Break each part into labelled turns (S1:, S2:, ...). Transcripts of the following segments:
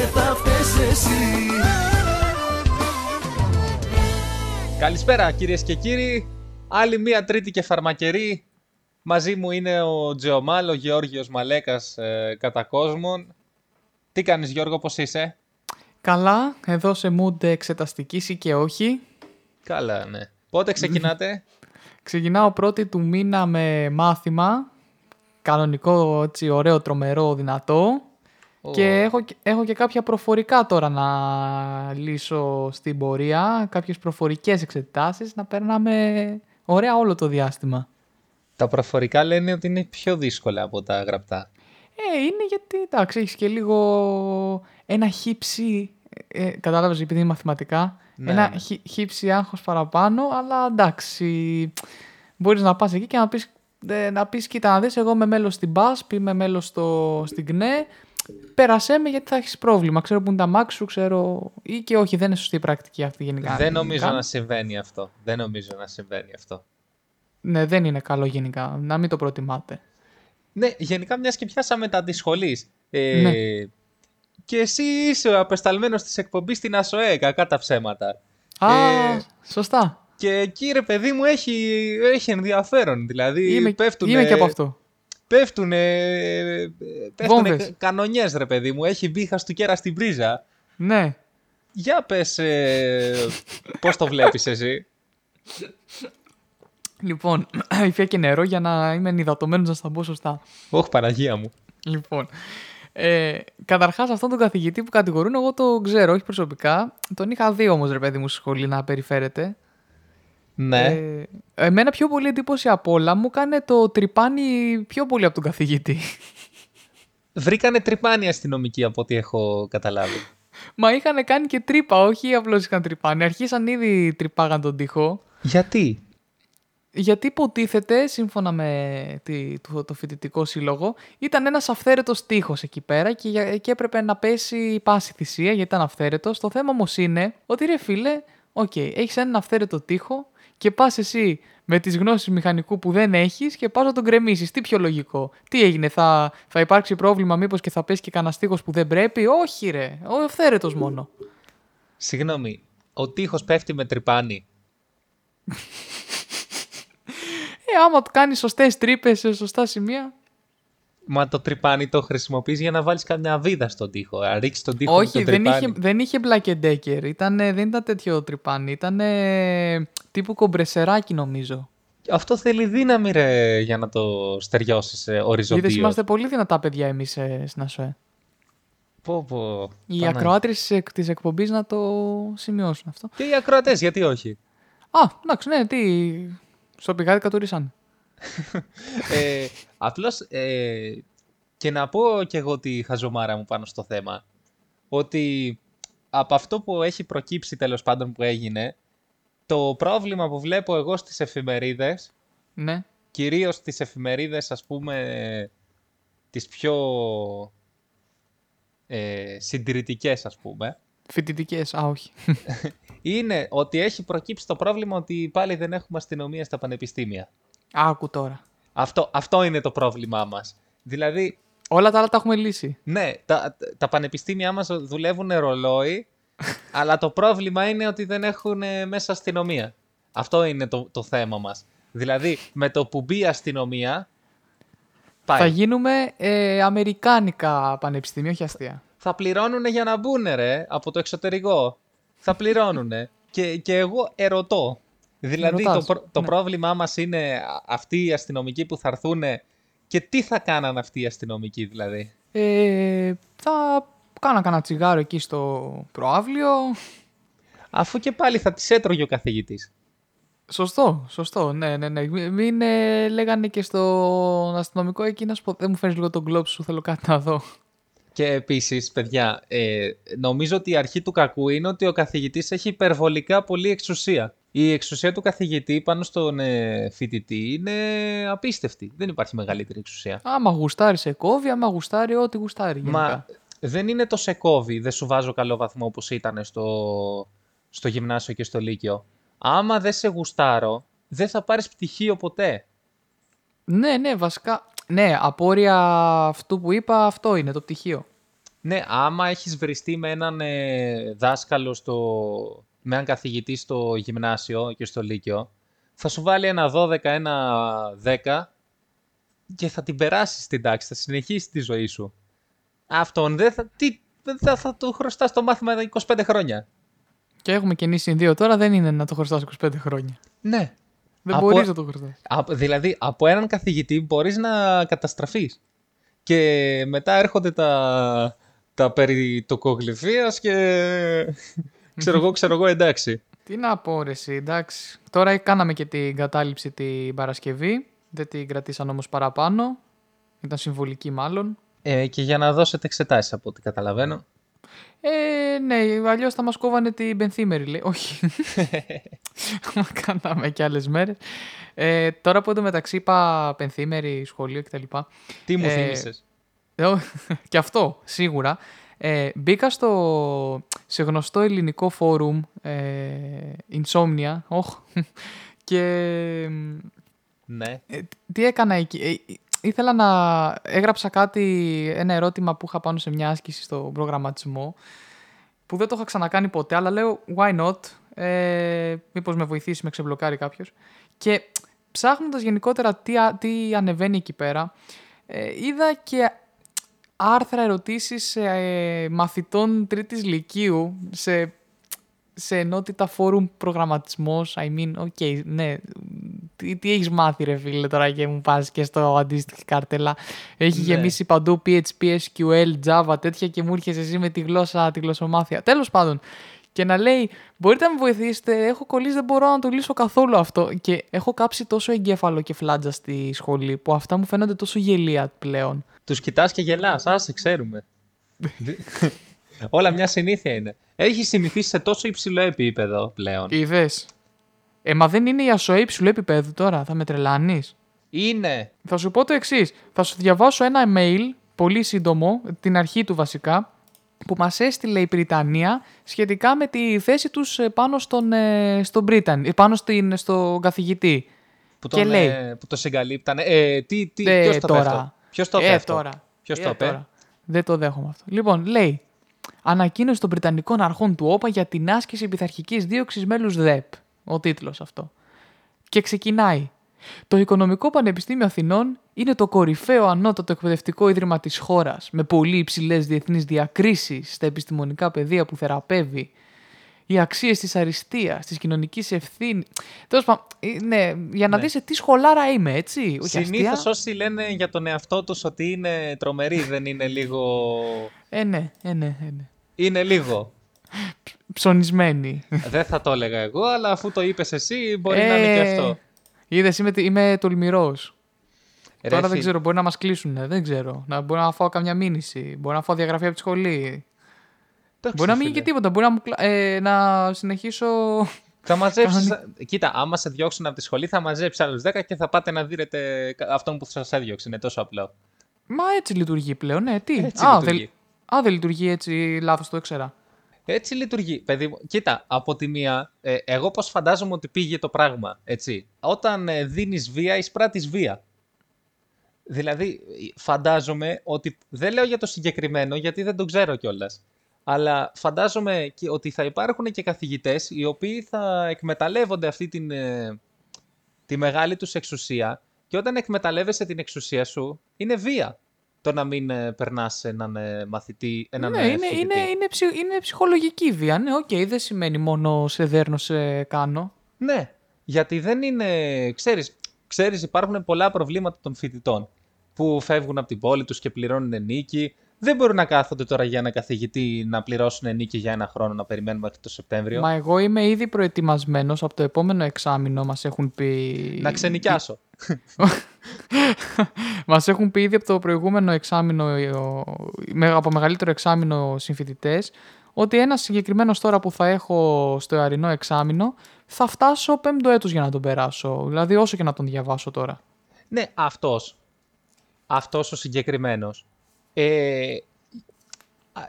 S1: και θα φταίς εσύ
S2: Καλησπέρα κυρίες και κύριοι. Άλλη μία τρίτη και φαρμακερή. Μαζί μου είναι ο Τζεωμάλ, ο Γεώργιος Μαλέκας ε, κατά κόσμον. Τι κάνεις Γιώργο, πώς είσαι;
S3: Καλά, εδώ σε mood εξεταστικής ή και όχι.
S2: Καλά, ναι. Πότε ξεκινάτε;
S3: Ξεκινάω πρώτη του μήνα με μάθημα. Κανονικό, έτσι, ωραίο, τρομερό, δυνατό.
S2: Ω.
S3: Και έχω, και- έχω και κάποια προφορικά τώρα να λύσω στην πορεία. Κάποιες προφορικές εξετάσεις να περνάμε ωραία όλο το διάστημα.
S2: Τα προφορικά λένε ότι είναι πιο δύσκολα από τα γραπτά.
S3: Ε, είναι γιατί, εντάξει, έχεις και λίγο ένα χύψη, ε, κατάλαβες επειδή είναι μαθηματικά,
S2: Ναι,
S3: ένα
S2: ναι.
S3: χυ- χύψη άγχος παραπάνω, αλλά εντάξει, μπορείς να πας εκεί και να πεις, ε, να πεις κοίτα να δεις, εγώ είμαι μέλος στην ΠΑΣΠ, είμαι μέλος στο, στην ΚΝΕ, πέρασέ με γιατί θα έχεις πρόβλημα, ξέρω που είναι τα μάξ σου, ξέρω, ή και όχι, δεν είναι σωστή η πρακτική αυτή γενικά.
S2: Δεν νομίζω
S3: Γενικά.
S2: να συμβαίνει αυτό. Δεν νομίζω να συμβαίνει αυτό.
S3: Ναι, δεν είναι καλό γενικά, να μην το προτιμάτε.
S2: Ναι, γενικά μιας και πιάσαμε τα της σχολής. Ε,
S3: Ναι.
S2: Και εσύ είσαι ο απεσταλμένος της εκπομπής στην ΑΣΟΕ, κακά τα ψέματα.
S3: Α,
S2: Ε,
S3: σωστά.
S2: Και εκεί ρε παιδί μου έχει, έχει ενδιαφέρον. Δηλαδή
S3: Είμαι,
S2: πέφτουνε,
S3: είμαι και από αυτό.
S2: Πέφτουνε, πέφτουνε
S3: Βόμβες.
S2: κα- κανονιές ρε παιδί μου. Έχει μπει χαστούκέρα στην πρίζα.
S3: Ναι.
S2: Για πες ε, πώς το βλέπεις εσύ;
S3: Λοιπόν, υφία και νερό για να είμαι ενυδατωμένος να στα πω σωστά.
S2: Όχι Παναγία μου.
S3: Λοιπόν, ε, καταρχάς αυτόν τον καθηγητή που κατηγορούν, εγώ το ξέρω, όχι προσωπικά. Τον είχα δει όμως, ρε παιδί μου, στη σχολή να περιφέρεται.
S2: Ναι.
S3: Ε, εμένα πιο πολύ εντύπωση απ' όλα μου έκανε το τρυπάνι πιο πολύ από τον καθηγητή.
S2: Βρήκανε τρυπάνι αστυνομικοί από ό,τι έχω καταλάβει.
S3: Μα είχαν κάνει και τρύπα, όχι απλώς είχαν τρυπάνι. Αρχίσαν ήδη τρυπάγαν τον τοίχο.
S2: Γιατί;
S3: Γιατί υποτίθεται, σύμφωνα με τη, το, το φοιτητικό σύλλογο, ήταν ένας αυθαίρετος τείχος εκεί πέρα και, για- και έπρεπε να πέσει πάση θυσία γιατί ήταν αυθαίρετος. Το θέμα όμως είναι ότι ρε φίλε, οκ, έχεις έναν αυθαίρετο τείχο και πας εσύ με τις γνώσεις μηχανικού που δεν έχεις και πας να τον κρεμίσεις. Τι πιο λογικό. Τι έγινε, θα, θα υπάρξει πρόβλημα μήπως και θα πέσει και κανένα τείχος που δεν πρέπει; Όχι ρε, ο αυθαίρετος μόνο.
S2: Συγγνώμη, ο τείχος πέφτει με τρυπάνι.
S3: Ε, άμα του κάνεις σωστές τρύπες σε σωστά σημεία,
S2: Μα το τρυπάνι το χρησιμοποιείς για να βάλεις καμιά βίδα στον τοίχο. Να ρίξεις τον τοίχο με
S3: Όχι,
S2: το
S3: δεν
S2: τρυπάνι.
S3: είχε, δεν είχε Black and Decker. Ήτανε, δεν ήταν τέτοιο τρυπάνι. Ήταν τύπου κομπρεσεράκι νομίζω.
S2: Αυτό θέλει δύναμη ρε για να το στεριώσεις ε,
S3: Γιατί
S2: οριζοντίως.
S3: είμαστε πολύ δυνατά παιδιά εμείς ε, στην ΑΣΟΕ.
S2: Πω, πω.
S3: Οι
S2: Πανά-
S3: ακροάτρες της, εκ- της εκπομπής να το σημειώσουν αυτό.
S2: Και οι ακροατές, γιατί όχι;
S3: Α, εντάξει, ναι, τι... Στο πηγάδι κατουρίσαν.
S2: Ε, απλώς ε, και να πω και εγώ τη χαζομάρα μου πάνω στο θέμα ότι από αυτό που έχει προκύψει τέλος πάντων που έγινε το πρόβλημα που βλέπω εγώ στις εφημερίδες
S3: Ναι.
S2: κυρίως στις εφημερίδες ας πούμε τις πιο ε, συντηρητικές ας πούμε
S3: Φοιτητικές, α, όχι.
S2: είναι ότι έχει προκύψει το πρόβλημα ότι πάλι δεν έχουμε αστυνομία στα πανεπιστήμια.
S3: Άκου τώρα.
S2: Αυτό, αυτό είναι το πρόβλημά μας. Δηλαδή,
S3: Όλα τα άλλα τα έχουμε λύσει.
S2: ναι, τα, τα πανεπιστήμια μας δουλεύουν ρολόι, αλλά το πρόβλημα είναι ότι δεν έχουν ε, μέσα αστυνομία. Αυτό είναι το, το θέμα μας. Δηλαδή, με το που μπει η αστυνομία, πάει.
S3: Θα γίνουμε ε, αμερικάνικα πανεπιστήμια, όχι αστεία.
S2: θα πληρώνουν για να μπουν ρε, από το εξωτερικό. Θα πληρώνουν. και, και εγώ ερωτώ. Δηλαδή το,
S3: Ρωτάς,
S2: πρό- το
S3: ναι.
S2: πρόβλημά μας είναι α- αυτοί οι αστυνομικοί που θα έρθουν και τι θα κάναν αυτοί οι αστυνομικοί δηλαδή;
S3: Ε, θα κάνα κανένα τσιγάρο εκεί στο προάβλιο.
S2: Αφού και πάλι θα τις έτρωγε ο καθηγητής.
S3: Σωστό, σωστό. Ναι, ναι, ναι. Μην, μην, ε, λέγανε και στον αστυνομικό εκεί να σου πω. Δεν μου φέρνει λίγο τον κλόπ σου, θέλω κάτι να δω.
S2: Και επίσης, παιδιά, ε, νομίζω ότι η αρχή του κακού είναι ότι ο καθηγητής έχει υπερβολικά πολλή εξουσία. Η εξουσία του καθηγητή πάνω στον ε, φοιτητή είναι απίστευτη. Δεν υπάρχει μεγαλύτερη εξουσία.
S3: Άμα γουστάρει σε κόβει, άμα γουστάρει ό,τι γουστάρει. Γενικά.
S2: Μα δεν είναι το σε κόβει, δεν σου βάζω καλό βαθμό όπως ήταν στο, στο γυμνάσιο και στο λύκειο. Άμα δεν σε γουστάρω, δεν θα πάρεις πτυχίο ποτέ.
S3: Ναι, ναι, βασικά. Ναι, απόρρια αυτού που είπα, αυτό είναι το πτυχίο.
S2: Ναι, άμα έχεις βριστεί με έναν ε, δάσκαλο, στο, με έναν καθηγητή στο γυμνάσιο και στο λύκειο, θα σου βάλει ένα 12, ένα 10 και θα την περάσεις την τάξη, θα συνεχίσεις τη ζωή σου. Αυτόν δεν θα, τι, θα, θα του χρωστάς το μάθημα 25 χρόνια.
S3: Και έχουμε και νήσι δύο τώρα, δεν είναι να το χρωστάς 25 χρόνια.
S2: Ναι.
S3: Δεν
S2: Από-
S3: μπορείς να το χρωστάς.
S2: Από- δηλαδή, από έναν καθηγητή μπορείς να καταστραφείς. Και μετά έρχονται τα, τα περί τοκογλυφίας και ξέρω εγώ, ξέρω εγώ, εντάξει.
S3: Τι να πω ρε εσύ, εντάξει. Τώρα κάναμε και την κατάληψη την Παρασκευή. Δεν την κρατήσαν όμως παραπάνω. Ήταν συμβολική μάλλον.
S2: Ε, και για να δώσετε εξετάσεις από ό,τι καταλαβαίνω.
S3: Ε, ναι, αλλιώς θα μας κόβανε την πενθήμερη, λέει. Όχι. Μα κάναμε και άλλες μέρες. Ε, τώρα που εντωμεταξύ είπα πενθήμερη, σχολείο κτλ.
S2: Τι μου
S3: Ε,
S2: θύμισες;
S3: Ε, ω, και αυτό, σίγουρα. Ε, μπήκα στο, σε γνωστό ελληνικό φόρουμ, ε, Insomnia, όχ, και
S2: Ναι.
S3: ε, τι έκανα εκεί. Ε, ήθελα να έγραψα κάτι, ένα ερώτημα που είχα πάνω σε μια άσκηση στο προγραμματισμό, που δεν το είχα ξανακάνει ποτέ, αλλά λέω why not, ε, μήπως με βοηθήσει, με ξεμπλοκάρει κάποιος. Και ψάχνοντας γενικότερα τι, α- τι ανεβαίνει εκεί πέρα, ε, είδα και άρθρα ερωτήσεις ε, μαθητών τρίτης λυκείου σε, σε ενότητα φόρουμ προγραμματισμός. I mean, ok, ναι. Τι, τι έχεις μάθει ρε φίλε τώρα και μου πας και στο αντίστοιχη κάρτελα. Έχει
S2: Ναι.
S3: γεμίσει παντού PHP, SQL, Java, τέτοια και μου έρχεσαι εσύ με τη γλώσσα, τη γλωσσομάθεια. Τέλος πάντων. Και να λέει, μπορείτε να με βοηθήσετε, έχω κολλήσει, δεν μπορώ να το λύσω καθόλου αυτό. Και έχω κάψει τόσο εγκέφαλο και φλάτζα στη σχολή που αυτά μου φαίνονται τόσο γελία πλέον.
S2: Τους κοιτάς και γελάς, άσε ξέρουμε. Όλα μια συνήθεια είναι. Έχεις συνηθίσει σε τόσο υψηλό επίπεδο πλέον.
S3: Είδες. Ε, μα δεν είναι η ασοέ υψηλού επίπεδου τώρα, θα με τρελάνεις.
S2: Είναι.
S3: Θα σου πω το εξής. Θα σου διαβάσω ένα email, πολύ σύντομο, την αρχή του βασικά, που μας έστειλε η Βρυτανία σχετικά με τη θέση τους ε, πάνω στον, ε, στον Britain, ε, πάνω στην, στον καθηγητή.
S2: Που
S3: Και
S2: τον,
S3: λέει.
S2: ε, που το συγκαλύπτανε. Ε, τι, τι,
S3: Ε,
S2: ποιος το
S3: τώρα.
S2: είπε αυτό. Ποιος το
S3: Ε,
S2: είπε αυτό.
S3: τώρα.
S2: Ποιος
S3: Ε,
S2: το είπε.
S3: τώρα. Δεν το δέχομαι αυτό. Λοιπόν, λέει. Ανακοίνωση των Βρετανικών Αρχών του ΟΠΑ για την άσκηση πειθαρχικής δίωξης μέλου ΔΕΠ. Ο τίτλος αυτό. Και ξεκινάει. Το Οικονομικό Πανεπιστήμιο Αθηνών είναι το κορυφαίο ανώτατο εκπαιδευτικό ίδρυμα της χώρας, με πολύ υψηλές διεθνείς διακρίσεις στα επιστημονικά πεδία που θεραπεύει, οι αξίες της αριστείας, της κοινωνικής ευθύνης. Τέλος πάντων, ε, ναι, για να
S2: Ναι.
S3: δεις σε τι σχολάρα είμαι, έτσι. Όχι αστεία.
S2: Συνήθως όσοι λένε για τον εαυτό τους ότι είναι τρομεροί, δεν είναι λίγο.
S3: Ε, ναι, ε, ναι, ε, ναι.
S2: Είναι λίγο.
S3: Ψωνισμένη.
S2: δεν θα το έλεγα εγώ, αλλά αφού το είπες εσύ, μπορεί να είναι και αυτό.
S3: Είδες, είμαι, είμαι τολμηρός.
S2: Ρε
S3: Τώρα δεν
S2: φίλ,
S3: ξέρω, μπορεί να μας κλείσουν, δεν ξέρω. Να, μπορεί να φάω καμιά μήνυση, μπορεί να φάω διαγραφή από τη σχολή.
S2: εντάξει,
S3: μπορεί να μην γίνει
S2: φίλε.
S3: και τίποτα, μπορεί να, μου, κλα- ε, να συνεχίσω...
S2: Θα μαζέψει. Κοίτα, άμα σε διώξουν από τη σχολή, θα μαζέψεις άλλους 10 και θα πάτε να δίνετε αυτόν που σας έδιωξε. Είναι τόσο απλό.
S3: Μα έτσι λειτουργεί πλέον, ναι, τι.
S2: Έτσι
S3: Α,
S2: λειτουργεί.
S3: Δεν, α, δεν λειτουργεί έτσι, λάθος, το ήξερα.
S2: Έτσι λειτουργεί. Παιδί μου, κοίτα, από τη μία, ε, εγώ πώς φαντάζομαι ότι πήγε το πράγμα, έτσι. Όταν ε, δίνεις βία, εισπράττεις βία. Δηλαδή, φαντάζομαι ότι, δεν λέω για το συγκεκριμένο, γιατί δεν το ξέρω κιόλας. Αλλά φαντάζομαι και ότι θα υπάρχουν και καθηγητές οι οποίοι θα εκμεταλλεύονται αυτή την, ε, τη μεγάλη τους εξουσία και όταν εκμεταλλεύεσαι την εξουσία σου, είναι βία το να μην ε, περνάς έναν ε, μαθητή, έναν
S3: ναι,
S2: ε,
S3: είναι,
S2: φοιτητή.
S3: είναι, είναι, ψυχ, είναι ψυχολογική βία. Ναι, οκ, δεν σημαίνει μόνο σε δέρνω σε κάνω.
S2: Ναι, γιατί δεν είναι. Ξέρεις, ξέρεις, υπάρχουν πολλά προβλήματα των φοιτητών που φεύγουν από την πόλη τους και πληρώνουν νίκη. Δεν μπορούν να κάθονται τώρα για ένα καθηγητή να πληρώσουν νίκη για ένα χρόνο να περιμένουμε μέχρι το Σεπτέμβριο.
S3: Μα εγώ είμαι ήδη προετοιμασμένος από το επόμενο εξάμεινο μας έχουν πει...
S2: Να ξενικιάσω.
S3: Μας έχουν πει ήδη από το προηγούμενο εξάμεινο, ο- με- από μεγαλύτερο εξάμεινο συμφοιτητές, ότι ένα συγκεκριμένος τώρα που θα έχω στο εαρινό εξάμεινο, θα φτάσω πέμπτο έτος για να τον περάσω. Δηλαδή όσο και να τον διαβάσω τώρα.
S2: Ναι, αυτός. Αυτός ο συγκεκριμένος. Ε, α,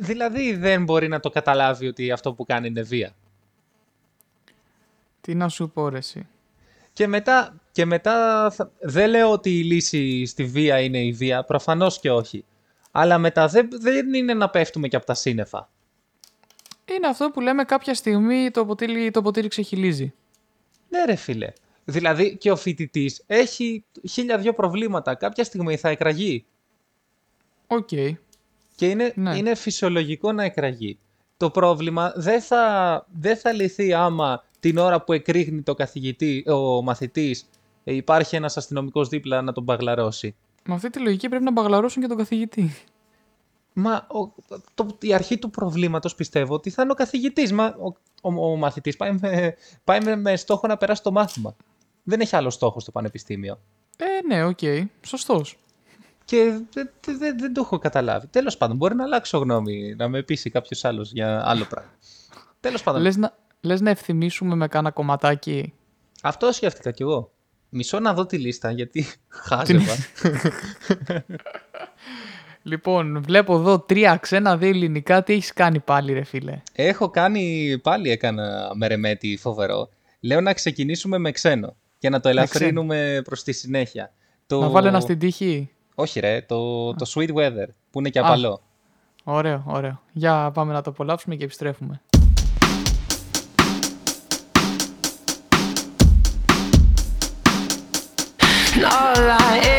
S2: δηλαδή δεν μπορεί να το καταλάβει ότι αυτό που κάνει είναι βία.
S3: Τι να σου πω ρε εσύ.
S2: Και μετά, και μετά θα- δεν λέω ότι η λύση στη βία είναι η βία, προφανώς και όχι. Αλλά μετά δεν, δεν είναι να πέφτουμε και από τα σύννεφα.
S3: Είναι αυτό που λέμε κάποια στιγμή το ποτήρι, το ποτήρι ξεχυλίζει.
S2: Ναι, ρε φίλε. Δηλαδή και ο φοιτητής έχει χίλια δυο προβλήματα. Κάποια στιγμή θα εκραγεί.
S3: Οκ.
S2: Και είναι,
S3: Ναι.
S2: είναι φυσιολογικό να εκραγεί. Το πρόβλημα δεν θα, δεν θα λυθεί άμα την ώρα που εκρήγνει το καθηγητή, ο μαθητής ε, υπάρχει ένας αστυνομικός δίπλα να τον μπαγλαρώσει.
S3: Με αυτή τη λογική πρέπει να μπαγλαρώσουν και τον καθηγητή.
S2: Μα ο, το, η αρχή του προβλήματος πιστεύω ότι θα είναι ο καθηγητής. Μα ο, ο, ο μαθητής πάει, με, πάει με, με στόχο να περάσει το μάθημα. Δεν έχει άλλο στόχο στο πανεπιστήμιο.
S3: Ε, ναι, οκ. Σωστός.
S2: Και δεν, δεν, δεν- δεν το έχω καταλάβει. Τέλος πάντων, μπορεί να αλλάξω γνώμη, να με πείσει κάποιος άλλος για άλλο πράγμα. Τέλος πάντων,
S3: Λες να, λες να ευθυμίσουμε με κάνα κομματάκι.
S2: αυτό σκέφτηκα κι εγώ. Μισό να δω τη λίστα, γιατί χάζευα.
S3: Λοιπόν, βλέπω εδώ τρία ξένα, δύο ελληνικά. Τι έχεις κάνει πάλι, ρε φίλε;
S2: Έχω κάνει, πάλι έκανα μερεμέτη φοβερό. Λέω να ξεκινήσουμε με ξένο και να το ελαφρύνουμε προς τη συνέχεια. Το...
S3: Να βάλω ένα στην τύχη;
S2: Όχι ρε, το, το Sweet Weather που είναι και
S3: Α.
S2: απαλό.
S3: Ωραίο, ωραίο. Για πάμε να το απολαύσουμε και επιστρέφουμε.
S1: All I am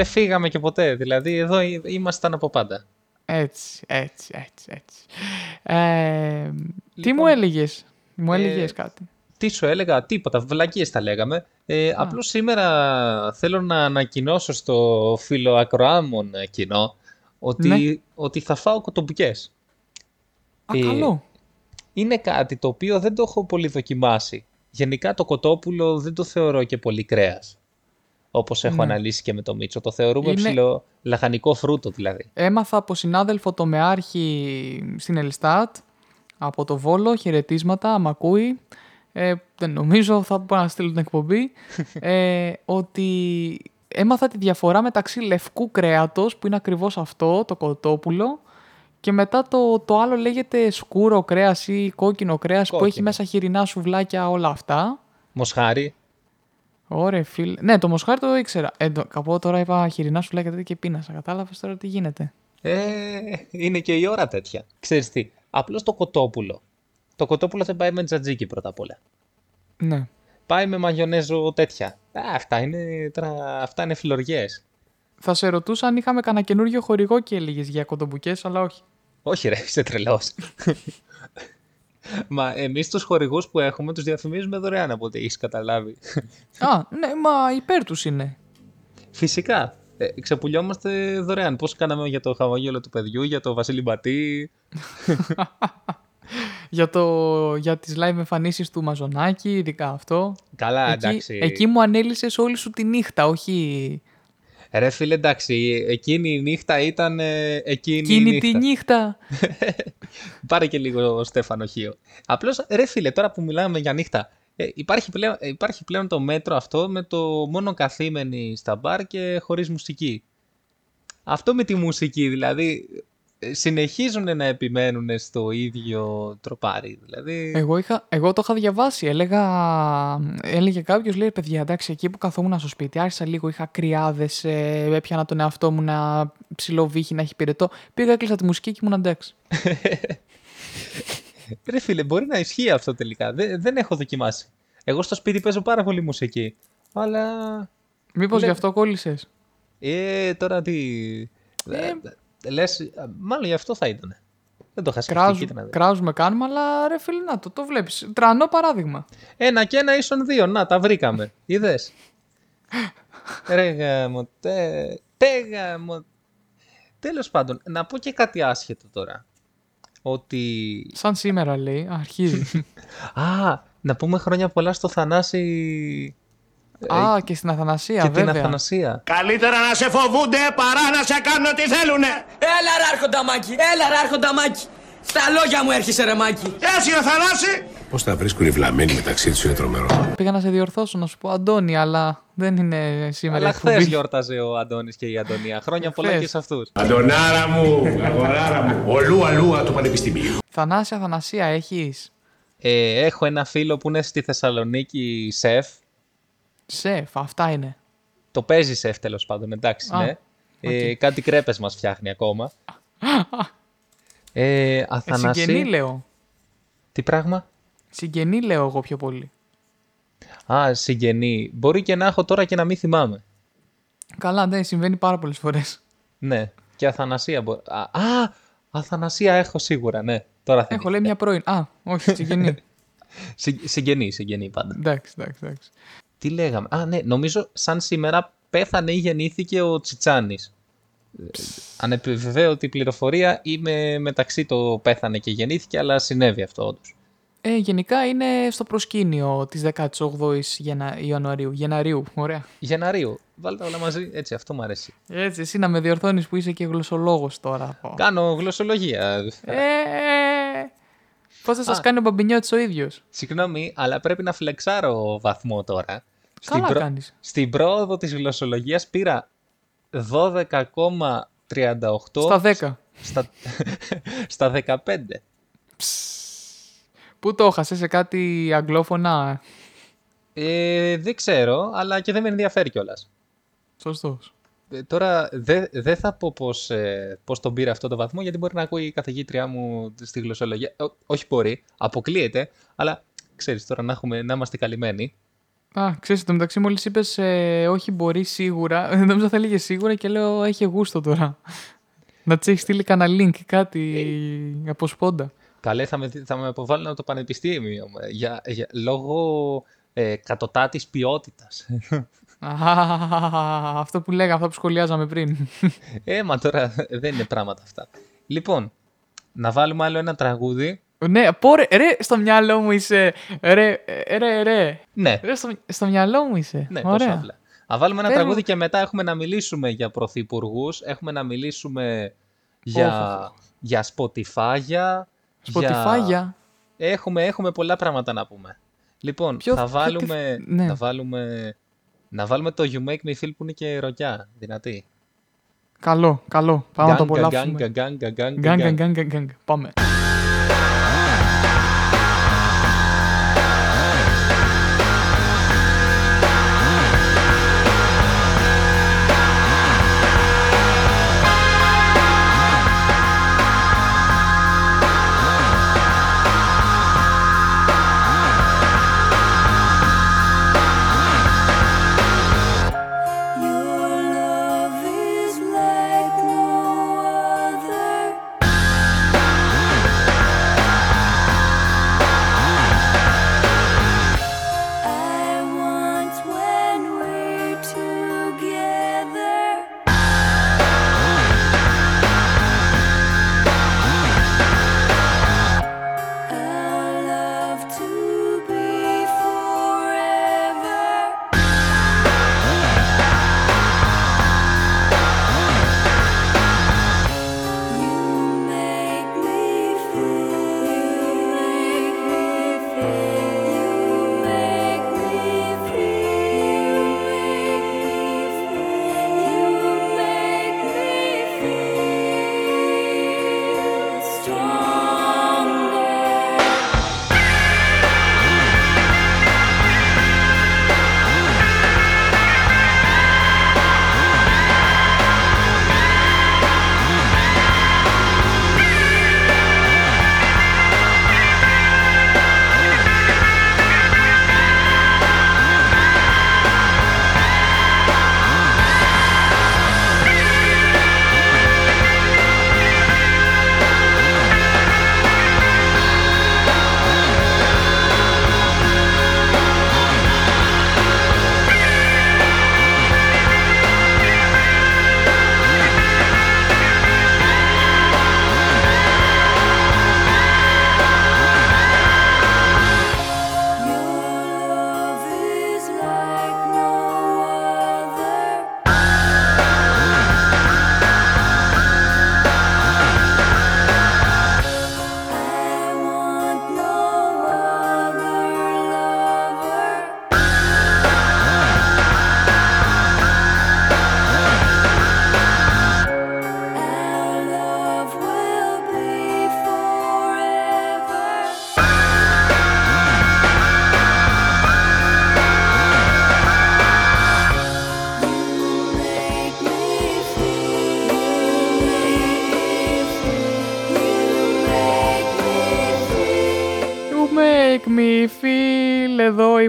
S2: Δεν φύγαμε και ποτέ. Δηλαδή εδώ εί- ήμασταν από πάντα.
S3: έτσι, έτσι, έτσι, έτσι. Ε, Τι
S2: Λοιπόν,
S3: μου έλεγες, μου
S2: ε,
S3: έλεγες κάτι.
S2: Τι σου έλεγα, τίποτα, βλακίες τα λέγαμε. Ε, απλώς σήμερα θέλω να ανακοινώσω στο φιλοακροάμον κοινό ότι,
S3: Ναι.
S2: ότι θα φάω κοτομπουκές.
S3: Α,
S2: ε,
S3: καλό.
S2: Είναι κάτι το οποίο δεν το έχω πολύ δοκιμάσει. Γενικά το κοτόπουλο δεν το θεωρώ και πολύ κρέας. Όπως έχω
S3: Ναι.
S2: αναλύσει και με το Μίτσο. Το θεωρούμε
S3: Είναι-
S2: ψηλό λαχανικό φρούτο δηλαδή.
S3: Έμαθα από συνάδελφο το Μεάρχη στην Ελστάτ, από το Βόλο, χαιρετίσματα, άμα ακούει. Ε, δεν νομίζω, θα μπορώ να στείλω την εκπομπή. ε, ότι έμαθα τη διαφορά μεταξύ λευκού κρέατος, που είναι ακριβώς αυτό, το κοτόπουλο, και μετά το, το άλλο λέγεται σκούρο κρέας ή κόκκινο κρέας που έχει
S2: Κόκκινο.
S3: μέσα χοιρινά σουβλάκια όλα αυτά.
S2: Μοσχάρι.
S3: Ωραία, φίλε. Ναι, το μοσχάρι το ήξερα. Ε, το, καπώ τώρα είπα χοιρινά σουβλάκια τέτοια και πίνασα. Κατάλαβες τώρα τι γίνεται.
S2: Ε, είναι και η ώρα τέτοια. Ξέρεις τι, απλώς το κοτόπουλο. Το κοτόπουλο δεν πάει με τζατζίκι πρώτα απ' όλα.
S3: Ναι.
S2: Πάει με μαγιονέζο τέτοια. Α, αυτά είναι, τώρα, αυτά είναι φιλοριές.
S3: Θα σε ρωτούσα αν είχαμε κανένα καινούριο χορηγό και έλεγες για κοντομπουκές, αλλά όχι.
S2: Όχι ρε, είσαι τρελός. Μα εμείς τους χορηγούς που έχουμε τους διαφημίζουμε δωρεάν από ό,τι έχεις καταλάβει.
S3: Α, ναι, μα υπέρ τους είναι.
S2: Φυσικά. Ε, ξεπουλιόμαστε δωρεάν. Πώς κάναμε για το χαμόγελο του παιδιού, για το Βασίλη Μπατή.
S3: Για, το, για τις live εμφανίσεις του Μαζονάκη, ειδικά αυτό.
S2: Καλά,
S3: εκεί,
S2: εντάξει.
S3: εκεί μου ανέλησες όλη σου τη νύχτα, όχι
S2: Ρε φίλε, εντάξει, εκείνη η νύχτα ήταν ε, εκείνη η
S3: εκείνη
S2: νύχτα.
S3: τη νύχτα.
S2: Πάρε και λίγο Στέφανο Χίο. Απλώς, ρε φίλε, τώρα που μιλάμε για νύχτα, ε, υπάρχει, πλέον, ε, υπάρχει πλέον το μέτρο αυτό με το μόνο καθήμενοι στα μπαρ και χωρίς μουσική. Αυτό με τη μουσική, δηλαδή, ε, συνεχίζουν να επιμένουν στο ίδιο τροπάρι. Δηλαδή,
S3: Εγώ, είχα, εγώ το είχα διαβάσει. Έλεγα, έλεγε κάποιος, λέει παιδιά, εντάξει, εκεί που καθόμουν στο σπίτι, άρχισα λίγο, είχα κρυάδες, ε, έπιανα τον εαυτό μου να ψιλοβύχει, να έχει πυρετό. Πήγα, έκλεισα τη μουσική και ήμουν εντάξει.
S2: ρε φίλε, μπορεί να ισχύει αυτό τελικά. Δεν, δεν έχω δοκιμάσει. Εγώ στο σπίτι παίζω πάρα πολύ μουσική. Αλλά
S3: Μήπως
S2: Λέ-
S3: γι' αυτό κόλλησες;
S2: Ε, τώρα τι. Ε, λες, μάλλον γι' αυτό θα ήταν. Δεν το είχα σκεφτεί. κοίτα να δεις.
S3: Κράζουμε κάνουμε, αλλά ρε φίλε, να το, το βλέπεις. Τρανό παράδειγμα.
S2: Ένα και ένα ίσον δύο. Να, τα βρήκαμε. Είδες; Ρε γαμο, τε, τε γαμο. Τέλος πάντων, να πω και κάτι άσχετο τώρα. Ότι...
S3: Σαν σήμερα λέει, αρχίζει.
S2: Α, να πούμε χρόνια πολλά στο Θανάση
S3: Α, και στην Αθανασία,
S2: και την
S3: βέβαια.
S2: Αθανασία.
S4: Καλύτερα να σε φοβούνται παρά να σε κάνουν ό,τι θέλουνε.
S5: Έλα ρε άρχοντα Μάκη, έλα ρε άρχοντα Μάκη. Στα λόγια μου έρχεσαι ρε Μάκη.
S4: Έτσι, ο Θανάση.
S6: Πώς τα βρίσκουν οι βλαμμένοι μεταξύ τους είναι τρομερό.
S3: Πήγα να σε διορθώσω, να σου πω Αντώνη, αλλά δεν είναι σήμερα
S2: Αλλά
S3: η εκπομπή.
S2: χθες γιόρταζε ο Αντώνης και η Αντωνία. Χρόνια πολλά
S3: Χθες.
S2: και σε αυτούς.
S6: Αντωνάρα μου, αγοράρα μου. Ο Λούα Λούα του Πανεπιστημίου.
S3: Θανάση Αθανασία έχεις;
S2: Ε, έχω ένα φίλο που είναι στη Θεσσαλονίκη σεφ.
S3: Σεφ, αυτά είναι.
S2: Το παίζει σεφ τέλος πάντων, εντάξει,
S3: Α,
S2: ναι. Ε, κάτι κρέπες μας φτιάχνει ακόμα. ε,
S3: Ε,
S2: Αθανάση,
S3: συγγενή λέω.
S2: τι πράγμα;
S3: Συγγενή λέω εγώ πιο πολύ.
S2: Α, συγγενή. Μπορεί και να έχω τώρα και να μην θυμάμαι.
S3: Καλά, ναι, συμβαίνει πάρα πολλές φορές.
S2: Ναι. Και Αθανασία μπορεί. Α, α, Αθανασία έχω σίγουρα, ναι. Τώρα
S3: Έχω
S2: θυμήθηκα.
S3: λέει μια πρώην. Α, όχι, συγγενή.
S2: Συ- Συγγενή, συγγενή πάντα.
S3: εντάξει, εντάξει, εντάξει.
S2: Τι λέγαμε; Α, ναι, νομίζω σαν σήμερα πέθανε ή γεννήθηκε ο Τσιτσάνης. Ε, Ανεπιβεβαίωτη πληροφορία είμαι μεταξύ το πέθανε και γεννήθηκε, αλλά συνέβη αυτό όντως.
S3: Ε, γενικά είναι στο προσκήνιο της 18ης Γενα... Ιανουαρίου. Γεναρίου, ωραία.
S2: Γεναρίου. Βάλτε όλα μαζί. Έτσι, αυτό μου αρέσει.
S3: Έτσι, εσύ να με διορθώνεις που είσαι και γλωσσολόγος τώρα. πω.
S2: Κάνω γλωσσολογία.
S3: Ε, πώς θα σας
S2: Α.
S3: κάνει ο Μπαμπινιώτης ο ίδιος;
S2: Συγγνώμη, αλλά πρέπει να φλεξάρω βαθμό τώρα.
S3: Καλά κάνεις.
S2: Στην πρόοδο της γλωσσολογίας πήρα 12,38
S3: Στα 10.
S2: στα, στα 15.
S3: Πού το έχασες σε κάτι αγγλόφωνα.
S2: Ε, δεν ξέρω, αλλά και δεν με ενδιαφέρει κιόλας.
S3: Σωστός.
S2: Ε, τώρα δεν δεν θα πω πώς, ε, πώς τον πήρε αυτό το βαθμό, γιατί μπορεί να ακούει η καθηγήτριά μου στη γλωσσολογία. Ό, όχι μπορεί, αποκλείεται, αλλά ξέρεις τώρα να, έχουμε, να είμαστε καλυμμένοι.
S3: Α, ξέρεις, το μεταξύ μόλις είπες ε, όχι μπορεί σίγουρα, νόμιζα θα έλεγε σίγουρα και λέω έχει γούστο τώρα. Να της έχεις στείλει κανένα link, κάτι από σπόντα.
S2: Καλέ, θα με, θα με αποβάλουν από το πανεπιστήμιο ε, για, για, λόγω ε, κατωτάτης ποιότητας.
S3: Α, αυτό που λέγα, αυτό που σχολιάζαμε πριν.
S2: ε, μα τώρα δεν είναι πράγματα αυτά. Λοιπόν, να βάλουμε άλλο ένα τραγούδι.
S3: Ναι, πω ρε, ρε, στο μυαλό μου είσαι. Ρε, ρε, ρε.
S2: Ναι,
S3: Ρε, στο, στο μυαλό μου είσαι.
S2: ναι, τόσο
S3: Ωραία.
S2: απλά. Να βάλουμε ένα
S3: Πες μου.
S2: τραγούδι και μετά έχουμε να μιλήσουμε για πρωθυπουργούς, έχουμε να μιλήσουμε για,
S3: Οχ, οχ.
S2: για Spotify, για...
S3: Spotify.
S2: Έχουμε, έχουμε πολλά πράγματα να πούμε. Λοιπόν,
S3: Ποιο-
S2: θα
S3: ποιο-
S2: βάλουμε,
S3: τι- ναι.
S2: να βάλουμε, να βάλουμε το You Make Me Feel που είναι και ροκιά, δυνατή.
S3: Καλό, καλό. Πάμε να το
S2: Γκάγκα,
S3: απολαύσουμε.
S2: γκάγκα, γκάγκα, γκάγκα,
S3: Γκάγκα,
S2: γκάγκα.
S3: γκάγκα, γκάγκα. Πάμε.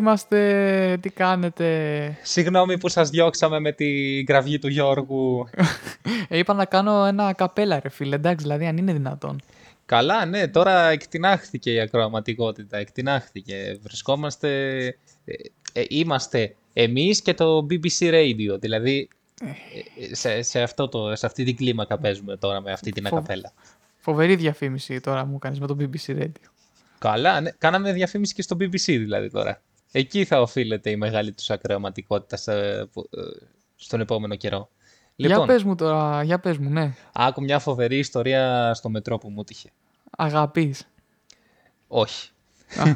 S3: Είμαστε. Τι κάνετε;
S2: Συγγνώμη που σας διώξαμε με τη γραφή του Γιώργου.
S3: Ε, είπα να κάνω ένα καπέλα, ρε φίλε. Εντάξει, δηλαδή, αν είναι δυνατόν.
S2: Καλά, ναι, τώρα εκτινάχθηκε η ακροαματικότητα, εκτινάχθηκε. Βρισκόμαστε, ε, ε, είμαστε εμείς και το BBC Radio, δηλαδή ε, σε, σε, αυτό το, σε αυτή την κλίμακα παίζουμε τώρα με αυτή την
S3: Φοβ-
S2: ακαπέλα.
S3: Φοβερή διαφήμιση τώρα μου κάνεις με το BBC Radio.
S2: Καλά, ναι, κάναμε διαφήμιση και στο BBC δηλαδή τώρα. Εκεί θα οφείλεται η μεγάλη τους ακροαματικότητα σε- που- ε, στον επόμενο καιρό.
S3: Για
S2: Λοιπόν,
S3: πες μου τώρα, για πες μου, ναι.
S2: άκου μια φοβερή ιστορία στο μετρό που μου τύχε.
S3: Αγαπείς.
S2: Όχι.
S3: Α,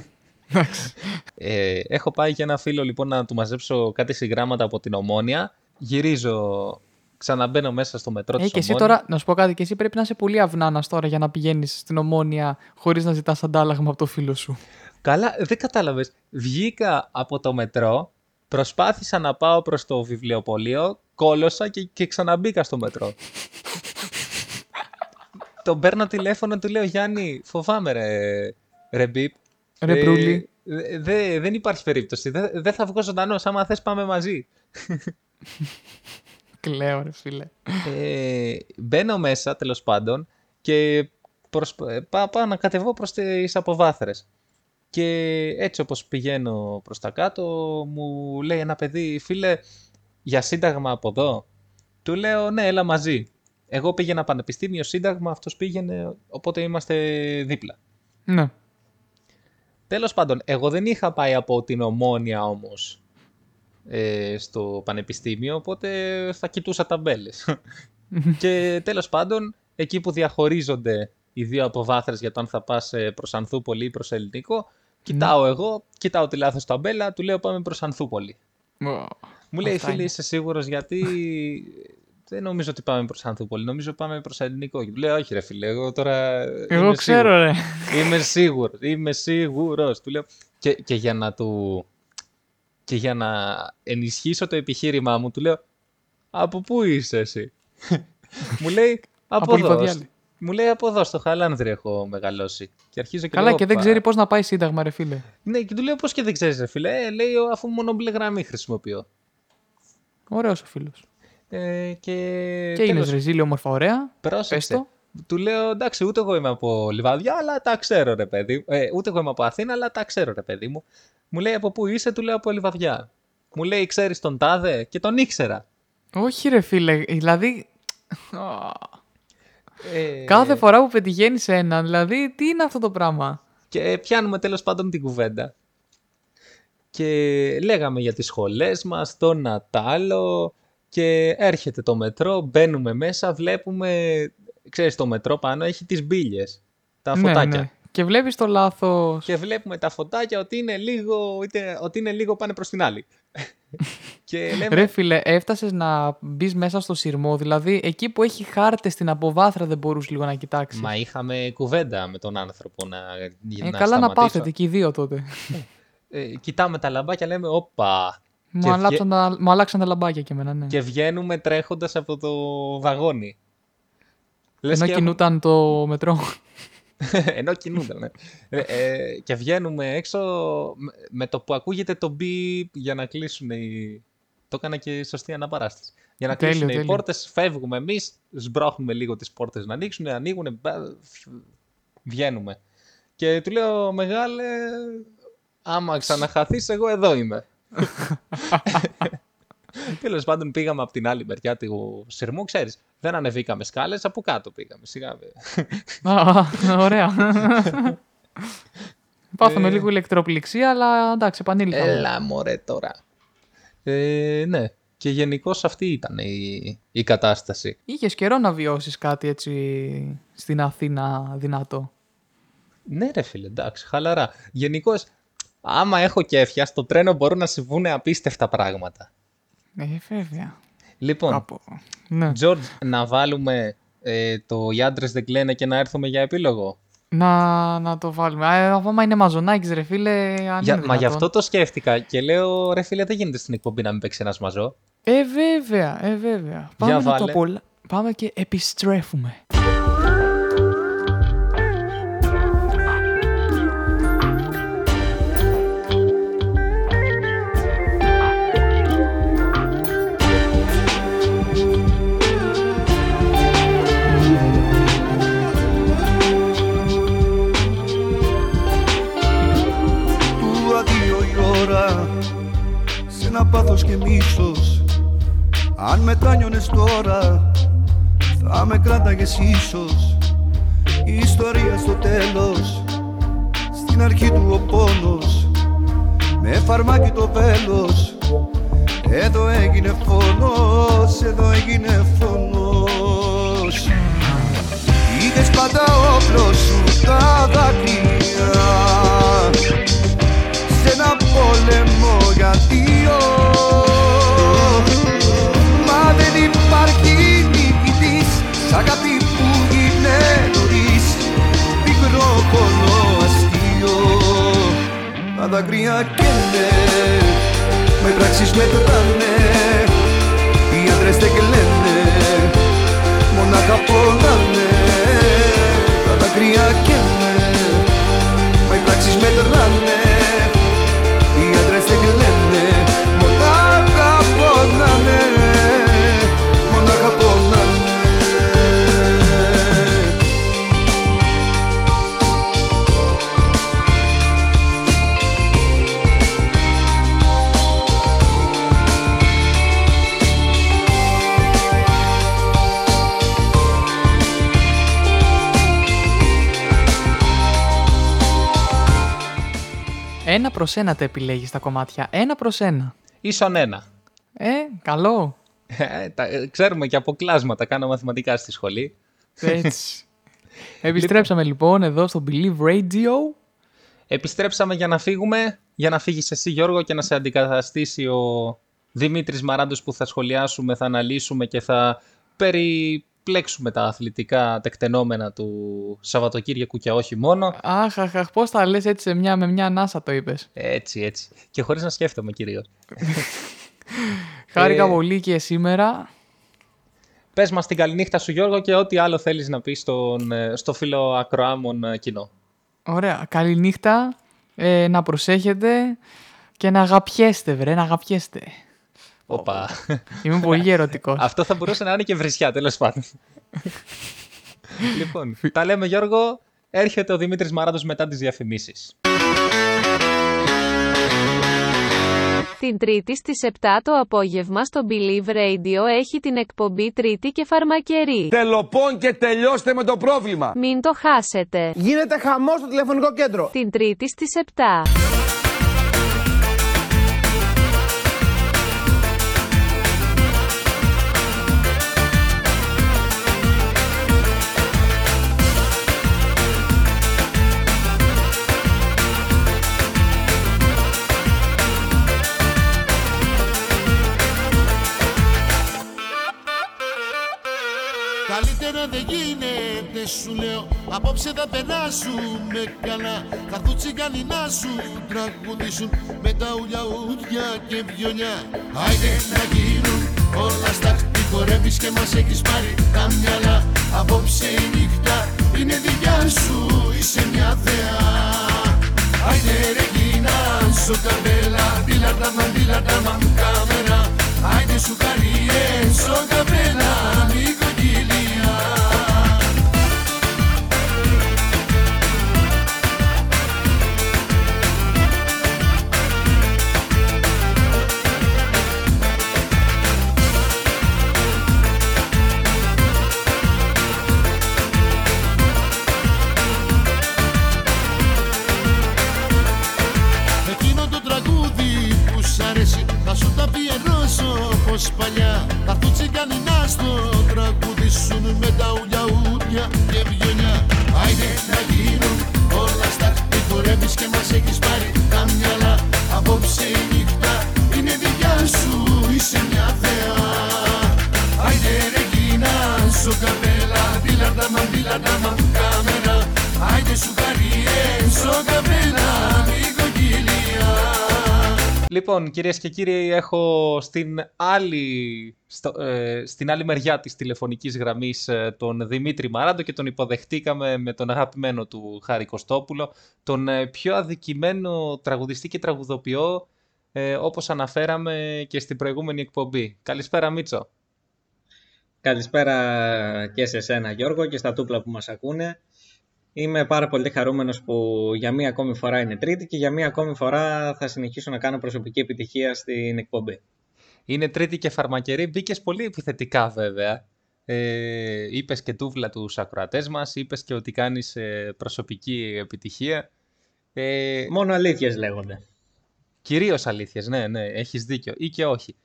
S3: εντάξει.
S2: Ε, έχω πάει για ένα φίλο λοιπόν να του μαζέψω κάτι συγγράμματα από την Ομόνια. Γυρίζω, ξαναμπαίνω μέσα στο μετρό
S3: Ε,
S2: της
S3: και εσύ
S2: Ομόνια.
S3: τώρα, να σου πω κάτι, και εσύ πρέπει να είσαι πολύ αυνάνας τώρα για να πηγαίνεις στην ομόνια χωρίς να ζητάς αντάλλαγμα από το φίλο σου.
S2: Καλά, δεν κατάλαβες. Βγήκα από το μετρό, προσπάθησα να πάω προς το βιβλιοπωλείο, κόλωσα και, και ξαναμπήκα στο μετρό. Τον παίρνω τηλέφωνο, του λέω Γιάννη, φοβάμαι ρε, ρε μπιπ.
S3: Ρε Μπρούλη.
S2: Ε, δε- δεν υπάρχει περίπτωση. Δεν δεν θα βγω ζωντανός. Άμα θες, πάμε μαζί.
S3: Κλαίω, ρε φίλε.
S2: Ε, μπαίνω μέσα, τέλος πάντων, και προς, ε, πά- πάω να κατεβώ προς τις αποβάθρες. Και έτσι όπως πηγαίνω προς τα κάτω, μου λέει ένα παιδί, φίλε, για σύνταγμα από εδώ. Του λέω, ναι, έλα μαζί. Εγώ πήγαινα πανεπιστήμιο σύνταγμα, αυτός πήγαινε, οπότε είμαστε δίπλα.
S3: Ναι.
S2: Τέλος πάντων, εγώ δεν είχα πάει από την Ομόνια όμως ε, στο πανεπιστήμιο, οπότε θα κοιτούσα ταμπέλες. και τέλος πάντων, εκεί που διαχωρίζονται οι δύο αποβάθρες για το αν θα πας ε, προς Ανθούπολη ή προς Ελληνικό, κοιτάω εγώ, κοιτάω τη λάθος ταμπέλα, του λέω πάμε προς Ανθούπολη.
S3: Ω,
S2: Μου λέει,
S3: Αυτά
S2: φίλε,
S3: είναι.
S2: είσαι σίγουρος γιατί δεν νομίζω ότι πάμε προς Ανθούπολη, νομίζω πάμε προς Ελληνικό. Και του λέω, όχι ρε φίλε, εγώ τώρα
S3: Εγώ
S2: είμαι
S3: ξέρω,
S2: σίγουρος.
S3: ρε.
S2: Είμαι σίγουρος, είμαι σίγουρος. Του λέω. Και, και για να του... Και για να ενισχύσω το επιχείρημά μου, του λέω «Από πού είσαι εσύ» Μου λέει «Από,
S3: Από
S2: εδώ».
S3: Λιβαδιάλη.
S2: Μου λέει «Από εδώ, στο Χαλάνδρη έχω μεγαλώσει». Και αρχίζω και
S3: Καλά,
S2: λέω,
S3: και δεν
S2: «Πα».
S3: ξέρει πώς να πάει σύνταγμα, ρε φίλε.
S2: Ναι, και του λέω «Πώς και δεν ξέρεις ρε φίλε» ε, Λέει «Αφού μόνο μπλε γραμμή χρησιμοποιώ».
S3: Ωραίος ο φίλος.
S2: Ε, και
S3: Και είναι
S2: τέλος,
S3: ρεζίλη, όμορφα, ωραία.
S2: πρόσεξε.
S3: Πες το.
S2: Του λέω εντάξει, ούτε εγώ είμαι από Λιβαδιά, αλλά τα ξέρω ρε παιδί. Ε, ούτε εγώ είμαι από Αθήνα, αλλά τα ξέρω ρε παιδί μου. Μου λέει από πού είσαι, του λέω από Λιβαδιά. Μου λέει ξέρεις τον Τάδε και τον ήξερα.
S3: Όχι, ρε φίλε. Δηλαδή. Α,
S2: Ε,
S3: Κάθε φορά που πετυχαίνει έναν, δηλαδή, τι είναι αυτό το πράγμα;
S2: Και πιάνουμε τέλος πάντων την κουβέντα. Και λέγαμε για τις σχολές μας, το Νατάλο και έρχεται το μετρό, μπαίνουμε μέσα, βλέπουμε, ξέρεις το μετρό πάνω έχει τις μπίλες, τα φωτάκια.
S3: Ναι, ναι. Και βλέπεις το λάθος.
S2: Και βλέπουμε τα φωτάκια ότι είναι λίγο, είτε, ότι είναι λίγο πάνε προς την άλλη. και λέμε,
S3: Ρε φίλε, έφτασες να μπεις μέσα στο σειρμό. Δηλαδή, εκεί που έχει χάρτες στην αποβάθρα δεν μπορούσες λίγο να κοιτάξεις.
S2: μα είχαμε κουβέντα με τον άνθρωπο να,
S3: ε,
S2: να
S3: καλά να
S2: σταματήσω.
S3: πάθετε και οι δύο τότε.
S2: Ε, κοιτάμε τα λαμπάκια, λέμε, όπα.
S3: μου,
S2: Και
S3: αλλάξαν τα, μου αλλάξαν τα λαμπάκια και εμένα, ναι.
S2: Και βγαίνουμε τρέχοντας από το βαγόνι. Λες
S3: Ενώ
S2: και
S3: κινούταν το μετρό.
S2: Ενώ κινούνταν, ναι. Ε, ε, και βγαίνουμε έξω με- με το που ακούγεται το μπιπ για να κλείσουν οι... Το έκανα και σωστή αναπαράσταση. Για να
S3: Τέλειο,
S2: κλείσουν οι
S3: τέλειο.
S2: πόρτες, φεύγουμε εμείς, σμπρώχνουμε λίγο τις πόρτες να ανοίξουν, ανοίγουν, βγαίνουμε. Και του λέω, μεγάλε, άμα ξαναχαθείς, εγώ εδώ είμαι. Τέλος πάντων, πήγαμε από την άλλη μεριά του σειρμού, ξέρεις. Δεν ανεβήκαμε σκάλες, από κάτω πήγαμε. Σιγά.
S3: Α, ωραία. Πάθαμε
S2: Ε.
S3: λίγο ηλεκτροπληξία, αλλά εντάξει, επανήλθαμε.
S2: Έλα, μωρέ τώρα. Ε, ναι. Και γενικώς αυτή ήταν η, η κατάσταση.
S3: Είχες καιρό να βιώσεις κάτι έτσι στην Αθήνα δυνατό;
S2: Ναι, ρε φίλε, εντάξει, χαλαρά. Γενικώς, άμα έχω κέφια, στο τρένο μπορούν να συμβούν απίστευτα πράγματα.
S3: Ε, βέβαια.
S2: Λοιπόν,
S3: Κάπου. Ναι.
S2: George, να βάλουμε ε, το «Οι άντρες δεν κλαίνε» και να έρθουμε για επίλογο;
S3: Να, να το βάλουμε. Α, άμα είναι μαζονάκι, ρε φίλε, αν
S2: Για,
S3: είναι
S2: μα γι'
S3: δυνατόν.
S2: αυτό το σκέφτηκα και λέω, ρε φίλε, δεν γίνεται στην εκπομπή να μην παίξει ένας μαζό.
S3: Ε, βέβαια, ε, βέβαια. Πάμε να το
S2: βάλε.
S3: απολα... Πάμε και επιστρέφουμε.
S7: Πάθος και μίσος αν μετάνιωνες τώρα θα με κράταγες ίσως. Η ιστορία στο τέλος στην αρχή του ο πόνος. Με φαρμάκι το βέλος εδώ έγινε φωνός, εδώ έγινε φωνός Είχες πάντα όπλος σου τα δάκρυα. Σε ένα πόλεμο για Τα δάκρυα καίνε με πράξεις μετράνε Οι άντρες δεν κλαίνε. Μονάχα πονάνε Τα δάκρυα καίνε. Με πράξεις μετράνε
S3: Ένα προς ένα τα επιλέγεις τα κομμάτια. Ένα προς ένα.
S2: Ίσον ένα.
S3: Ε, καλό.
S2: Ε, τα- ε, ξέρουμε και από κλάσματα, κάνω μαθηματικά στη σχολή.
S3: Έτσι. Επιστρέψαμε λοιπόν εδώ στο Believe Radio.
S2: Επιστρέψαμε για να φύγουμε, για να φύγεις εσύ Γιώργο και να σε αντικαταστήσει ο Δημήτρης Μαράντος που θα σχολιάσουμε, θα αναλύσουμε και θα περιπλέξουμε τα αθλητικά τεκτενόμενα του Σαββατοκύριακου και όχι μόνο.
S3: Αχ, αχ, αχ, πώς τα λες έτσι σε μια, με μια ανάσα το είπες.
S2: Έτσι, έτσι. Και χωρίς να σκέφτομαι κυρίως.
S3: Χάρηκα
S2: Ε,
S3: πολύ και σήμερα.
S2: Πες μας την καληνύχτα σου Γιώργο και ό,τι άλλο θέλεις να πεις στον, ε, στο φίλο ακροάμων ε, κοινό.
S3: Ωραία. Καληνύχτα. Ε, να προσέχετε και να αγαπιέστε, βρε, να αγαπιέστε.
S2: Οπα.
S3: Είμαι πολύ ερωτικός.
S2: Αυτό θα μπορούσε να είναι και βρισιά, τέλος πάντων. λοιπόν, τα λέμε Γιώργο. Έρχεται ο Δημήτρης Μαράντος μετά τις διαφημίσεις.
S8: Την Τρίτη στις 7 το απόγευμα στο Believe Radio έχει την εκπομπή Τρίτη και Φαρμακερή.
S9: Τελοπών και τελειώστε με το πρόβλημα.
S8: Μην το χάσετε.
S10: Γίνεται χαμός στο τηλεφωνικό κέντρο.
S8: Την Τρίτη στις 7.
S11: Καλύτερα δεν γίνεται σου λέω. Απόψε θα περάσουμε καλά. Θα έρθουν τσιγκάνοι να σου τραγουδήσουν Με τα ουλιαούδια και βιολιά. Άιντε να γίνουν όλα στα Τι χορεύεις και μας έχεις πάρει τα μυαλά. Απόψε η νύχτα είναι δικιά σου Είσαι μια θεά Άιντε ρε γίνα σου καπέλα Δίλαρτα μα δίλαρτα μα κάμερα. Άιντε σου καριές σου καπέλα Νοικοκυλία Εκείνο
S2: Λοιπόν, κυρίες και κύριοι, έχω στην άλλη, στο, ε, στην άλλη μεριά της τηλεφωνικής γραμμής ε, τον Δημήτρη Μαράντο και τον υποδεχτήκαμε με τον αγαπημένο του Χάρη Κωστόπουλο, τον ε, πιο αδικημένο τραγουδιστή και τραγουδοποιό, ε, όπως αναφέραμε και στην προηγούμενη εκπομπή. Καλησπέρα Μίτσο.
S12: Καλησπέρα και σε σένα Γιώργο και στα τούπλα που μας ακούνε. Είμαι πάρα πολύ χαρούμενος που για μία ακόμη φορά είναι τρίτη και για μία ακόμη φορά θα συνεχίσω να κάνω προσωπική επιτυχία στην εκπομπή.
S2: Είναι τρίτη και φαρμακερή, μπήκες πολύ επιθετικά βέβαια. Ε, είπες και τούβλα τους ακροατές μας, είπες και ότι κάνεις ε, προσωπική επιτυχία. Ε,
S12: Μόνο αλήθειες λέγονται.
S2: Κυρίως αλήθειες, ναι, ναι, έχεις δίκιο. Ή και όχι.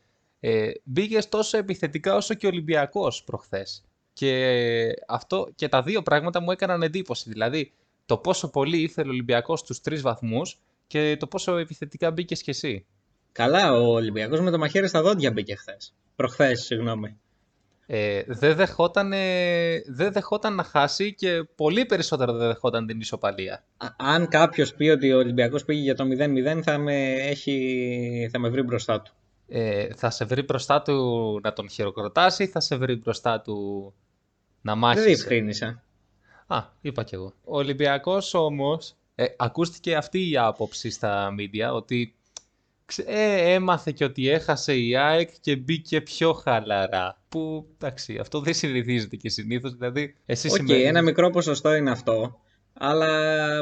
S2: Ε, μπήκες τόσο επιθετικά όσο και ο Ολυμπιακός προχθές. Και, αυτό, και τα δύο πράγματα μου έκαναν εντύπωση. Δηλαδή, το πόσο πολύ ήθελε ο Ολυμπιακός τους τρεις βαθμούς και το πόσο επιθετικά μπήκες κι εσύ.
S12: Καλά, ο Ολυμπιακός με το μαχαίρι στα δόντια μπήκε χθες. Προχθές, συγγνώμη.
S2: Ε, δεν, δεχόταν, ε, δεν δεχόταν να χάσει και πολύ περισσότερο δεν δεχόταν την ισοπαλία.
S12: Α- αν κάποιος πει ότι ο Ολυμπιακός πήγε για το 0-0 θα με, έχει, θα με βρει μπροστά του.
S2: Ε, θα σε βρει μπροστά του να τον χειροκροτάσει, θα σε βρει μπροστά του να
S12: Δεν
S2: μάχεσαι.
S12: διευκρίνησα.
S2: Α, είπα κι εγώ. Ο Ολυμπιακός όμως, ε, ακούστηκε αυτή η άποψη στα media, ότι ξε- ε, έμαθε και ότι έχασε η ΑΕΚ και μπήκε πιο χαλαρά. Που, εντάξει, αυτό δεν συνηθίζεται και συνήθως, δηλαδή, εσύ
S12: Οκ,
S2: σημαίνει-
S12: ένα μικρό ποσοστό είναι αυτό. Αλλά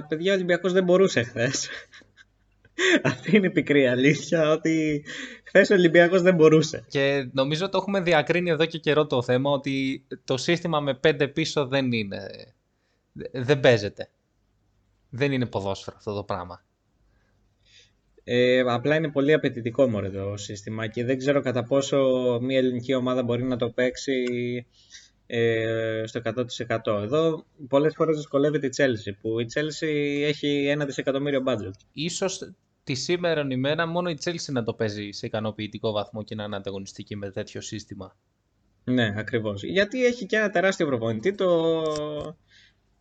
S12: παιδιά ο Ολυμπιακός δεν μπορούσε χθες. Αυτή είναι η πικρή αλήθεια ότι χθες ο Ολυμπιακός δεν μπορούσε.
S2: Και νομίζω το έχουμε διακρίνει εδώ και καιρό το θέμα ότι το σύστημα με πέντε πίσω δεν είναι. Δεν παίζεται. Δεν είναι ποδόσφαιρο αυτό το πράγμα.
S12: Ε, απλά είναι πολύ απαιτητικό μωρέ το σύστημα και δεν ξέρω κατά πόσο μια ελληνική ομάδα μπορεί να το παίξει ε, στο 100%. Εδώ πολλές φορές δυσκολεύεται η Chelsea που η Chelsea έχει ένα δισεκατομμύριο budget.
S2: Ίσως τη σήμερα ημέρα μόνο η Chelsea να το παίζει σε ικανοποιητικό βαθμό και να είναι ανταγωνιστική με τέτοιο σύστημα.
S12: Ναι, ακριβώς. Γιατί έχει και ένα τεράστιο προπονητή, το,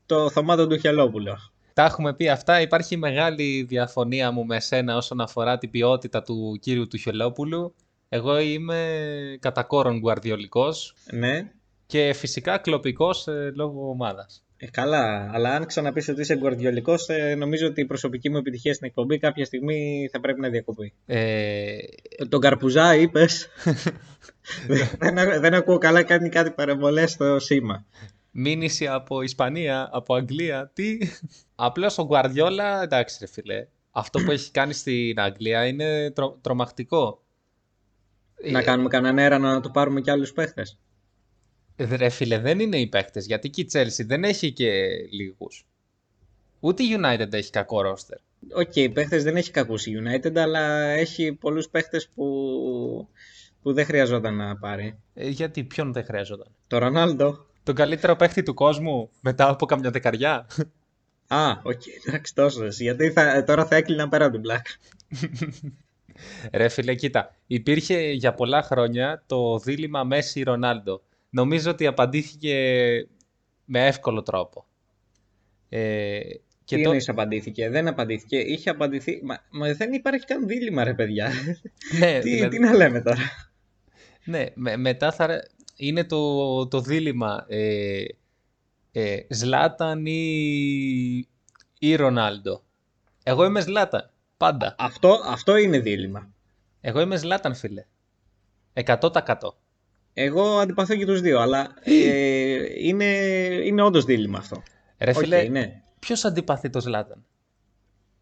S12: το Θωμάτο του Χελόπουλο.
S2: Τα έχουμε πει αυτά. Υπάρχει μεγάλη διαφωνία μου με σένα όσον αφορά την ποιότητα του κύριου του Χελόπουλου. Εγώ είμαι κατά κόρον γουαρδιολικός
S12: Ναι,
S2: και φυσικά κλοπικός ε, λόγω ομάδας.
S12: Ε, καλά. Αλλά αν ξαναπείς ότι είσαι γκουαρδιολικός, ε, νομίζω ότι η προσωπική μου επιτυχία στην εκπομπή κάποια στιγμή θα πρέπει να διακοπεί.
S2: Ε,
S12: Τον Καρπουζά είπες. δεν, δεν ακούω καλά, κάνει κάτι παρεμβολές στο σήμα.
S2: μήνυση από Ισπανία, από Αγγλία, τι; Απλώς ο Γκουαρδιόλα, εντάξει ρε φίλε, αυτό που έχει κάνει στην Αγγλία είναι τρο- τρομακτικό.
S12: Να κάνουμε κανέναν αέρα να του πάρουμε κι άλλους παίχτες.
S2: Ε, Ρε φίλε, δεν είναι οι παίκτες, γιατί και η Chelsea δεν έχει και λίγους. Ούτε η United έχει κακό ρόστερ.
S12: Οκ, οι παίχτες δεν έχει κακούς η United, αλλά έχει πολλούς παίχτες που, που δεν χρειαζόταν να πάρει.
S2: Ε, γιατί ποιον δεν χρειαζόταν;
S12: Το Ρονάλντο.
S2: Τον καλύτερο παίχτη του κόσμου μετά από καμιά δεκαριά.
S12: Α, οκ, εντάξει τόσο. Γιατί θα, τώρα θα έκλεινα πέρα από την πλάκα.
S2: Ρε φίλε, κοίτα, υπήρχε για πολλά χρόνια το δίλημμα Μέσι-Ρονάλντο. Νομίζω ότι απαντήθηκε με εύκολο τρόπο. Ε,
S12: Και Τι εννοείς απαντήθηκε, δεν απαντήθηκε, είχε απαντηθεί, μα, μα δεν υπάρχει καν δίλημα ρε παιδιά.
S2: Ναι,
S12: τι,
S2: δηλαδή-
S12: τι να λέμε τώρα;
S2: Ναι, με- μετά θα είναι το, το δίλημα ε, ε, Ζλάταν ή, ή Ρονάλντο. Εγώ είμαι Ζλάταν, πάντα.
S12: Αυτό, αυτό είναι δίλημα.
S2: Εγώ είμαι Ζλάταν, φίλε. 100%.
S12: Εγώ αντιπαθώ και τους δύο, αλλά ε, είναι, είναι όντως δίλημμα αυτό.
S2: Ρε
S12: Οκ,
S2: φίλε,
S12: ναι.
S2: ποιος αντιπαθεί το Ζλάταν.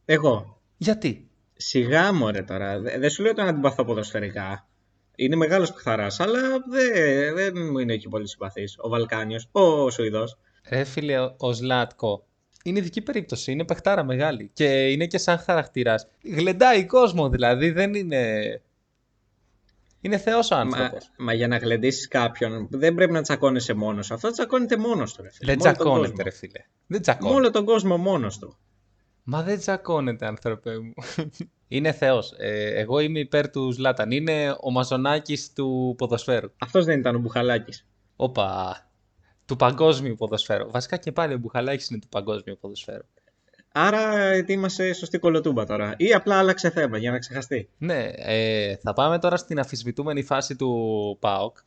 S12: Εγώ.
S2: Γιατί;
S12: Σιγά μωρέ τώρα. Δε- Δεν σου λέω τον αντιπαθώ ποδοσφαιρικά. Είναι μεγάλος παιχταράς, αλλά δεν, δεν μου είναι και πολύ συμπαθής. Ο Βαλκάνιος, ο Σουηδός.
S2: Ρε φίλε, ο- ο Ζλάταν είναι ειδική περίπτωση. Είναι παιχτάρα μεγάλη. Και είναι και σαν χαρακτήρας. Γλεντάει κόσμο δηλαδή. Δεν είναι... Είναι θεός ο
S12: Μα,
S2: άνθρωπος.
S12: μα για να γλεντήσεις κάποιον δεν πρέπει να τσακώνεσαι μόνος. Αυτό τσακώνεται μόνος του. Ρε, φίλε.
S2: Δεν
S12: Με όλο τον
S2: τσακώνεται,
S12: κόσμο.
S2: ρε φίλε. Δεν
S12: Με
S2: τσακώνεται.
S12: όλο τον κόσμο μόνος του.
S2: Μα δεν τσακώνεται, άνθρωπε μου. είναι θεός. Ε, εγώ είμαι υπέρ του Ζλάταν. Είναι ο μαζονάκης του ποδοσφαίρου.
S12: Αυτός δεν ήταν ο Μπουχαλάκης.
S2: Όπα. Του παγκόσμιου ποδοσφαίρου. Βασικά και πάλι ο Μπουχαλάκης είναι του παγκόσμιου ποδοσφαίρου.
S12: Άρα είμαστε σωστή κολοτούμπα τώρα. Ή απλά άλλαξε θέμα για να ξεχαστεί.
S2: Ναι, ε, θα πάμε τώρα στην αφισβητούμενη φάση του ΠΑΟΚ.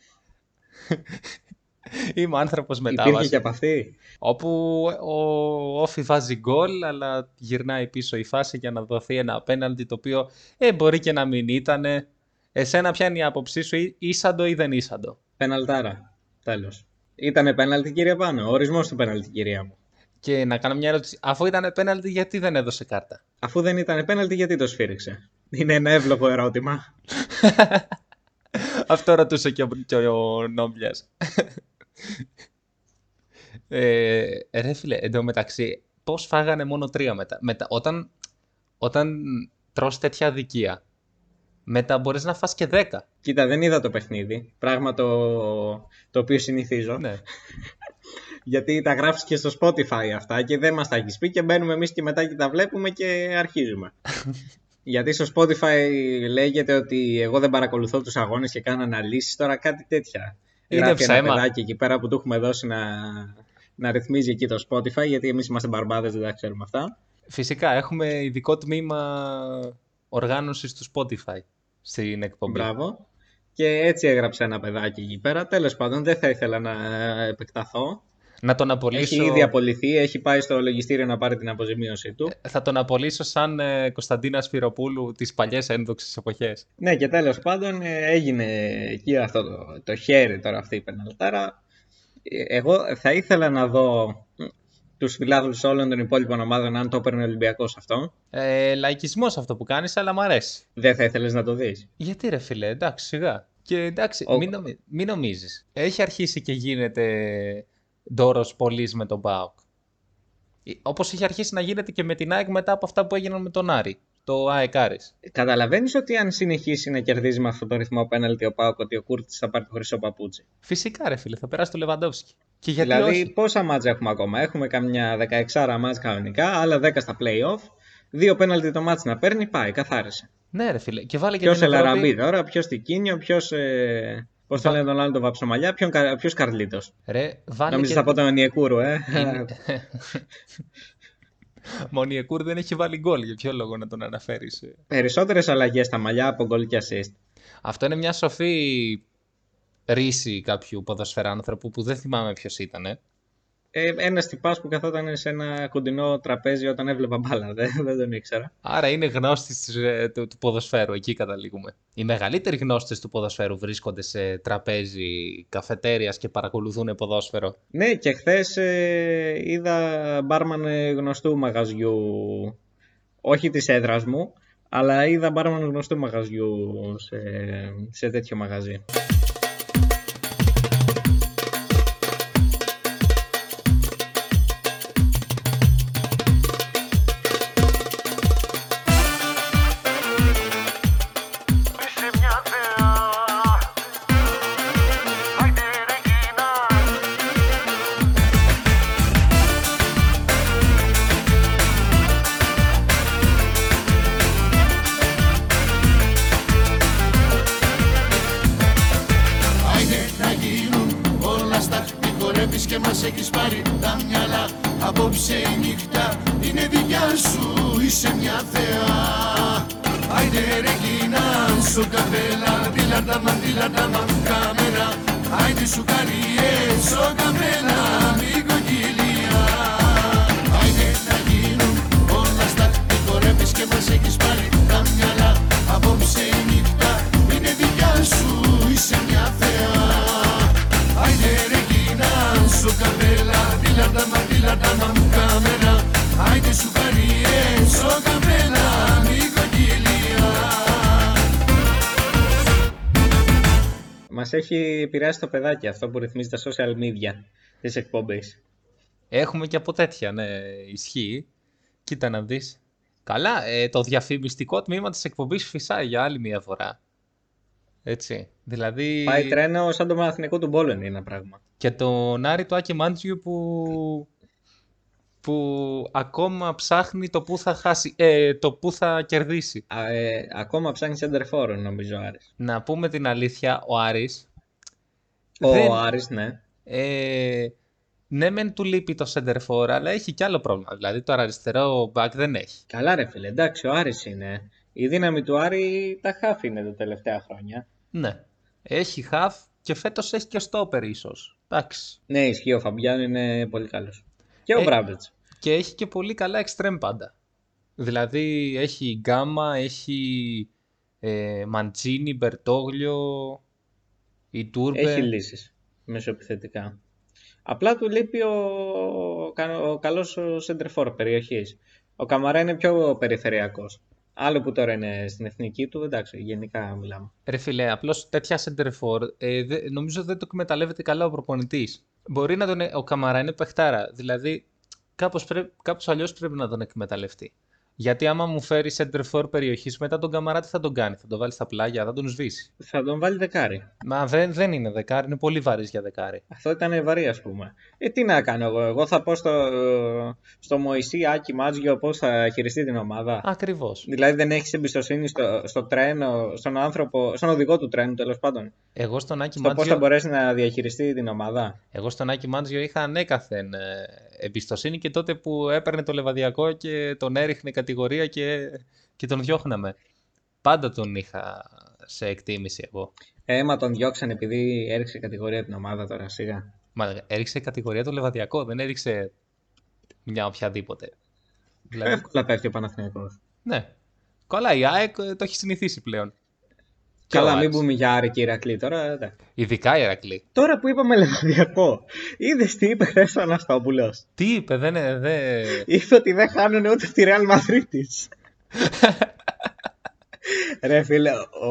S2: Είμαι άνθρωπος
S12: Υπήρχε
S2: μετάβασης.
S12: και από αυτή.
S2: Όπου ο Όφη βάζει γκολ, αλλά γυρνάει πίσω η φάση για να δοθεί ένα απέναντι το οποίο ε, μπορεί και να μην ήταν. Εσένα ποια είναι η άποψή σου, ή- ίσαντο ή δεν ίσαντο;
S12: Πεναλτάρα. Τέλος. Ήτανε πέναλτι κυρία πάνω. Ο ορισμός του πέναλτι κυρία μου.
S2: Και να κάνω μια ερώτηση. Αφού ήταν πέναλτι, γιατί δεν έδωσε κάρτα;
S12: Αφού δεν ήταν πέναλτι γιατί το σφύριξε; Είναι ένα εύλογο ερώτημα.
S2: Αυτό ρωτούσε και ο, και ο Νόμπλιας. ε, ρε φίλε, εντωμεταξύ, πώς φάγανε μόνο τρία μετά; μετά όταν, όταν τρως τέτοια αδικία, μετά μπορείς να φας και δέκα.
S12: Κοίτα, δεν είδα το παιχνίδι. Πράγμα το, το οποίο συνηθίζω.
S2: Ναι.
S12: Γιατί τα γράφεις και στο Spotify αυτά και δεν μας τα έχεις πει και μπαίνουμε εμείς και μετά και τα βλέπουμε και αρχίζουμε. Γιατί στο Spotify λέγεται ότι εγώ δεν παρακολουθώ τους αγώνες και κάνω αναλύσεις, τώρα κάτι τέτοια.
S2: Είναι
S12: Γράφει ένα
S2: ψέμα.
S12: παιδάκι εκεί πέρα που του έχουμε δώσει να, να ρυθμίζει εκεί το Spotify, γιατί εμείς είμαστε μπαρμπάδες, δεν τα ξέρουμε αυτά.
S2: Φυσικά, έχουμε ειδικό τμήμα οργάνωσης του Spotify στην εκπομπή.
S12: Μπράβο. Και έτσι έγραψε ένα παιδάκι εκεί πέρα. Τέλος πάντων, δεν θα ήθελα να επεκταθώ.
S2: Να τον απολύσω...
S12: Έχει ήδη απολυθεί, έχει πάει στο λογιστήριο να πάρει την αποζημίωση του.
S2: Θα τον απολύσω σαν ε, Κωνσταντίνα Σφυροπούλου τις παλιές ένδοξες εποχές.
S12: Ναι, και τέλος πάντων ε, έγινε εκεί αυτό το, το χέρι τώρα αυτή η πεναλτάρα. Ε, Εγώ θα ήθελα να δω μ, τους φιλάθλους όλων των υπόλοιπων ομάδων αν το έπαιρνε ο Ολυμπιακός αυτό.
S2: Ε, λαϊκισμός αυτό που κάνεις, αλλά μ' αρέσει.
S12: Δεν θα ήθελες να το δεις.
S2: Γιατί ρε φίλε, εντάξει, σιγά. Και εντάξει,
S12: Ο-
S2: μην, νομι... μην νομίζεις. Έχει αρχίσει και γίνεται ντόρος πολλής με τον ΠΑΟΚ. Ε, Όπως είχε αρχίσει να γίνεται και με την ΑΕΚ μετά από αυτά που έγιναν με τον Άρη. το ΑΕΚ Άρης.
S12: Καταλαβαίνεις ότι αν συνεχίσει να κερδίζει με αυτό το ρυθμό πέναλτι ο Πάοκ, ότι ο Κούρτης θα πάρει το χρυσό παπούτσι.
S2: Φυσικά ρε φίλε, θα περάσει το Λεβαντόφσκι. Και γιατί
S12: δηλαδή,
S2: όχι;
S12: πόσα μάτσα έχουμε ακόμα; Έχουμε καμιά 16 μάτσα κανονικά, άλλα 10 στα playoff. Δύο πέναλτι το μάτς να παίρνει, πάει, καθάρισε.
S2: Ναι ρε φίλε, και βάλε και
S12: Ποιος
S2: την Ευρώπη.
S12: Ελαραμπή τώρα, ποιος Τικίνιο, ποιος. Ε, Πώς το λένε τον άλλο τον Βαψομαλιά, ποιος Καρλίτος;
S2: Ρε, βάλε
S12: Νομίζω
S2: και...
S12: θα πω τον Ονιεκούρου, ε;
S2: Είναι- Μονιεκούρ δεν έχει βάλει γκολ, για ποιο λόγο να τον αναφέρεις. ε;
S12: Περισσότερες αλλαγές στα μαλλιά από γκολ και assist.
S2: Αυτό είναι μια σοφή ρίση κάποιου ποδοσφαιράνθρωπου που δεν θυμάμαι ποιος ήταν. Ε.
S12: Ε, ένας τυπάς που καθόταν σε ένα κοντινό τραπέζι όταν έβλεπα μπάλα. Δεν, δεν τον ήξερα.
S2: Άρα είναι γνώστης της, ε, του, του ποδοσφαίρου, εκεί καταλήγουμε. Οι μεγαλύτεροι γνώστες του ποδοσφαίρου βρίσκονται σε τραπέζι καφετέριας και παρακολουθούν ποδόσφαιρο.
S12: Ναι, και χθες ε, είδα μπάρμαν ε, γνωστού μαγαζιού. Όχι της έδρας μου, αλλά είδα μπάρμαν γνωστού μαγαζιού σε, σε τέτοιο μαγαζί. Επηρεάσει το παιδάκι αυτό που ρυθμίζει τα social media της εκπομπής.
S2: Έχουμε και από τέτοια, ναι, ισχύει. Κοίτα να δεις. Καλά, ε, το διαφημιστικό τμήμα της εκπομπής φυσάει για άλλη μια φορά. Έτσι, δηλαδή...
S12: Πάει τρένο σαν το μαθηνικό του Μπόλεν είναι ένα πράγμα.
S2: Και τον Άρη του Άκη Μάντζιου που... που ακόμα ψάχνει το που θα χάσει, ε, το που θα κερδίσει.
S12: Α, ε, ακόμα ψάχνει center for νομίζω ο Άρης.
S2: Να πούμε την αλήθεια, ο Άρης...
S12: Ο
S2: δεν-
S12: Άρης, ναι.
S2: Ε, ναι, μεν του λείπει το center for, αλλά έχει κι άλλο πρόβλημα. Δηλαδή το αριστερό back δεν έχει.
S12: Καλά ρε φίλε, εντάξει ο Άρης είναι. Η δύναμη του Άρη τα χάφη είναι τα τελευταία χρόνια.
S2: Ναι. Έχει half και φέτος έχει και stopper ίσως. Εντάξει.
S12: Ναι, ισχύει ο Φαμπιάν είναι πολύ καλός. Και ο
S2: Ε,
S12: Μπράμπετς.
S2: Και έχει και πολύ καλά extreme πάντα. Δηλαδή έχει γκάμα, έχει ε, Μαντσίνη, Μπερτόγλιο, η Τούρμπε.
S12: Έχει λύσεις μεσοεπιθετικά. Απλά του λείπει ο, ο, ο καλός center for περιοχής. Ο Καμαρά είναι πιο περιφερειακός. Άλλο που τώρα είναι στην εθνική του, εντάξει, γενικά μιλάμε.
S2: Ρε φίλε, απλώς τέτοια center for, ε, δε- νομίζω δεν το εκμεταλλεύεται καλά ο προπονητής. Μπορεί να τον... ε- Ο Καμαρά είναι παιχτάρα, δηλαδή κάπως, πρέ... κάπως αλλιώς πρέπει να τον εκμεταλλευτεί. Γιατί άμα μου φέρει center for περιοχής, μετά τον Καμαρά τι θα τον κάνει, θα τον βάλεις στα πλάγια, θα τον σβήσει.
S12: Θα τον βάλει δεκάρι.
S2: Μα δεν, δεν είναι δεκάρι, είναι πολύ βαρύς για δεκάρι.
S12: Αυτό ήταν βαρύ, ας πούμε. Ε, τι να κάνω εγώ. Εγώ θα πω στο, στο Μωυσή Άκη Μάτζιο πώς θα χειριστεί την ομάδα.
S2: Ακριβώς.
S12: Δηλαδή δεν έχεις εμπιστοσύνη στο, στο τρένο, στον άνθρωπο, στον οδηγό του τρένου τέλος πάντων.
S2: Εγώ στον Άκη
S12: Στο πώς
S2: Μάντζιο...
S12: θα μπορέσει να διαχειριστεί την ομάδα.
S2: Εγώ στον Άκη Μάντζιο είχα ανέκαθεν ε, εμπιστοσύνη και τότε που έπαιρνε το λεβαδιακό και τον έριχνε κατηγορία και, και τον διώχναμε. Πάντα τον είχα σε εκτίμηση εγώ.
S12: Έμα τον διώξαν επειδή έριξε κατηγορία την ομάδα τώρα σιγά.
S2: Μα έριξε κατηγορία το λεβαδιακό, δεν έριξε μια οποιαδήποτε. Δηλαδή,
S12: Εύκολα πέφτει ο Παναθηναϊκός.
S2: ναι. Καλά, η ΑΕΚ ε, το έχει συνηθίσει πλέον. Και ο
S12: Καλά, μην
S2: Άρης.
S12: πούμε για Άρη και Ηρακλή τώρα. εντάξει.
S2: Ειδικά η Ερακλή.
S12: Τώρα που είπαμε λεβαδιακό, είδες τι είπε χθες ο Αναστόπουλος;
S2: Τι είπε, δεν είναι. Δεν...
S12: Είπε ότι δεν χάνουν ούτε τη Real Madrid. Ρε φίλε, ο,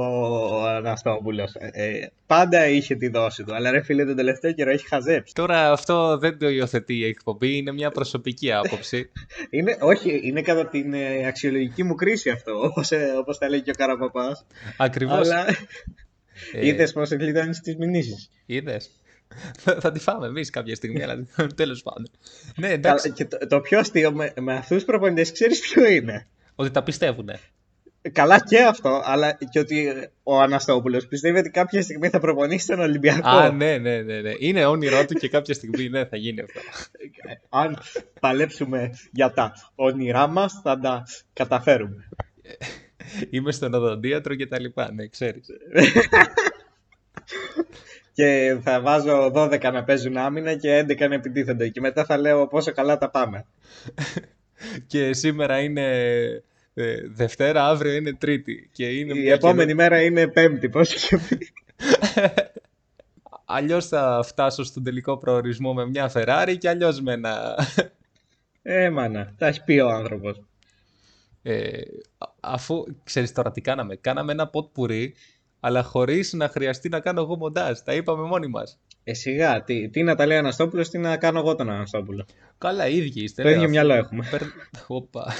S12: ο Αναστόπουλος ε, πάντα είχε τη δόση του, αλλά ρε φίλε τον τελευταίο καιρό έχει χαζέψει.
S2: Τώρα αυτό δεν το υιοθετεί η εκπομπή, είναι μια προσωπική άποψη.
S12: Είναι, όχι, είναι κατά την ε, αξιολογική μου κρίση αυτό, όπως, ε, όπως τα λέει και ο Καραπαπάς.
S2: Ακριβώς.
S12: Αλλά
S2: Ε,
S12: είδες πώς εκλειδώνεις τις μηνύσεις.
S2: Είδες. Θα- θα τη φάμε εμείς κάποια στιγμή, αλλά τέλος πάντων. Ναι, εντάξει,
S12: Καλά, Και το, το πιο αστείο με, με αυτούς τους προπονητές ξέρεις ποιο είναι;
S2: ότι τα πιστεύουν.
S12: Καλά και αυτό, αλλά και ότι ο Αναστόπουλος πιστεύει ότι κάποια στιγμή θα προπονήσει τον Ολυμπιακό.
S2: Α, ναι, ναι, ναι, ναι. Είναι όνειρό του και κάποια στιγμή ναι, θα γίνει αυτό.
S12: Αν παλέψουμε για τα όνειρά μας θα τα καταφέρουμε.
S2: Είμαι στον οδοντίατρο και τα λοιπά, ναι, ξέρεις.
S12: Και θα βάζω 12 να παίζουν άμυνα και 11 να επιτίθενται. Και μετά θα λέω πόσο καλά τα πάμε.
S2: και σήμερα είναι ε, Δευτέρα, αύριο είναι Τρίτη. Και είναι
S12: Η
S2: μια
S12: επόμενη μέρα είναι Πέμπτη. Πώς είχε πει.
S2: Αλλιώς θα φτάσω στον τελικό προορισμό με μια Ferrari και αλλιώς με ένα...
S12: Ε, μάνα, τα έχεις πει ο άνθρωπος.
S2: Ε, α- αφού, ξέρεις τώρα τι κάναμε, κάναμε ένα ποτ πουρί, αλλά χωρίς να χρειαστεί να κάνω εγώ μοντάζ. Τα είπαμε μόνοι μας.
S12: Ε, σιγά, τι, τι να τα λέει ο Αναστόπουλος, τι να κάνω εγώ τον Αναστόπουλο.
S2: Καλά, οι ίδιοι είστε.
S12: Το
S2: ναι,
S12: ίδιο
S2: αφού-
S12: μυαλό έχουμε.
S2: Περ- Οπα.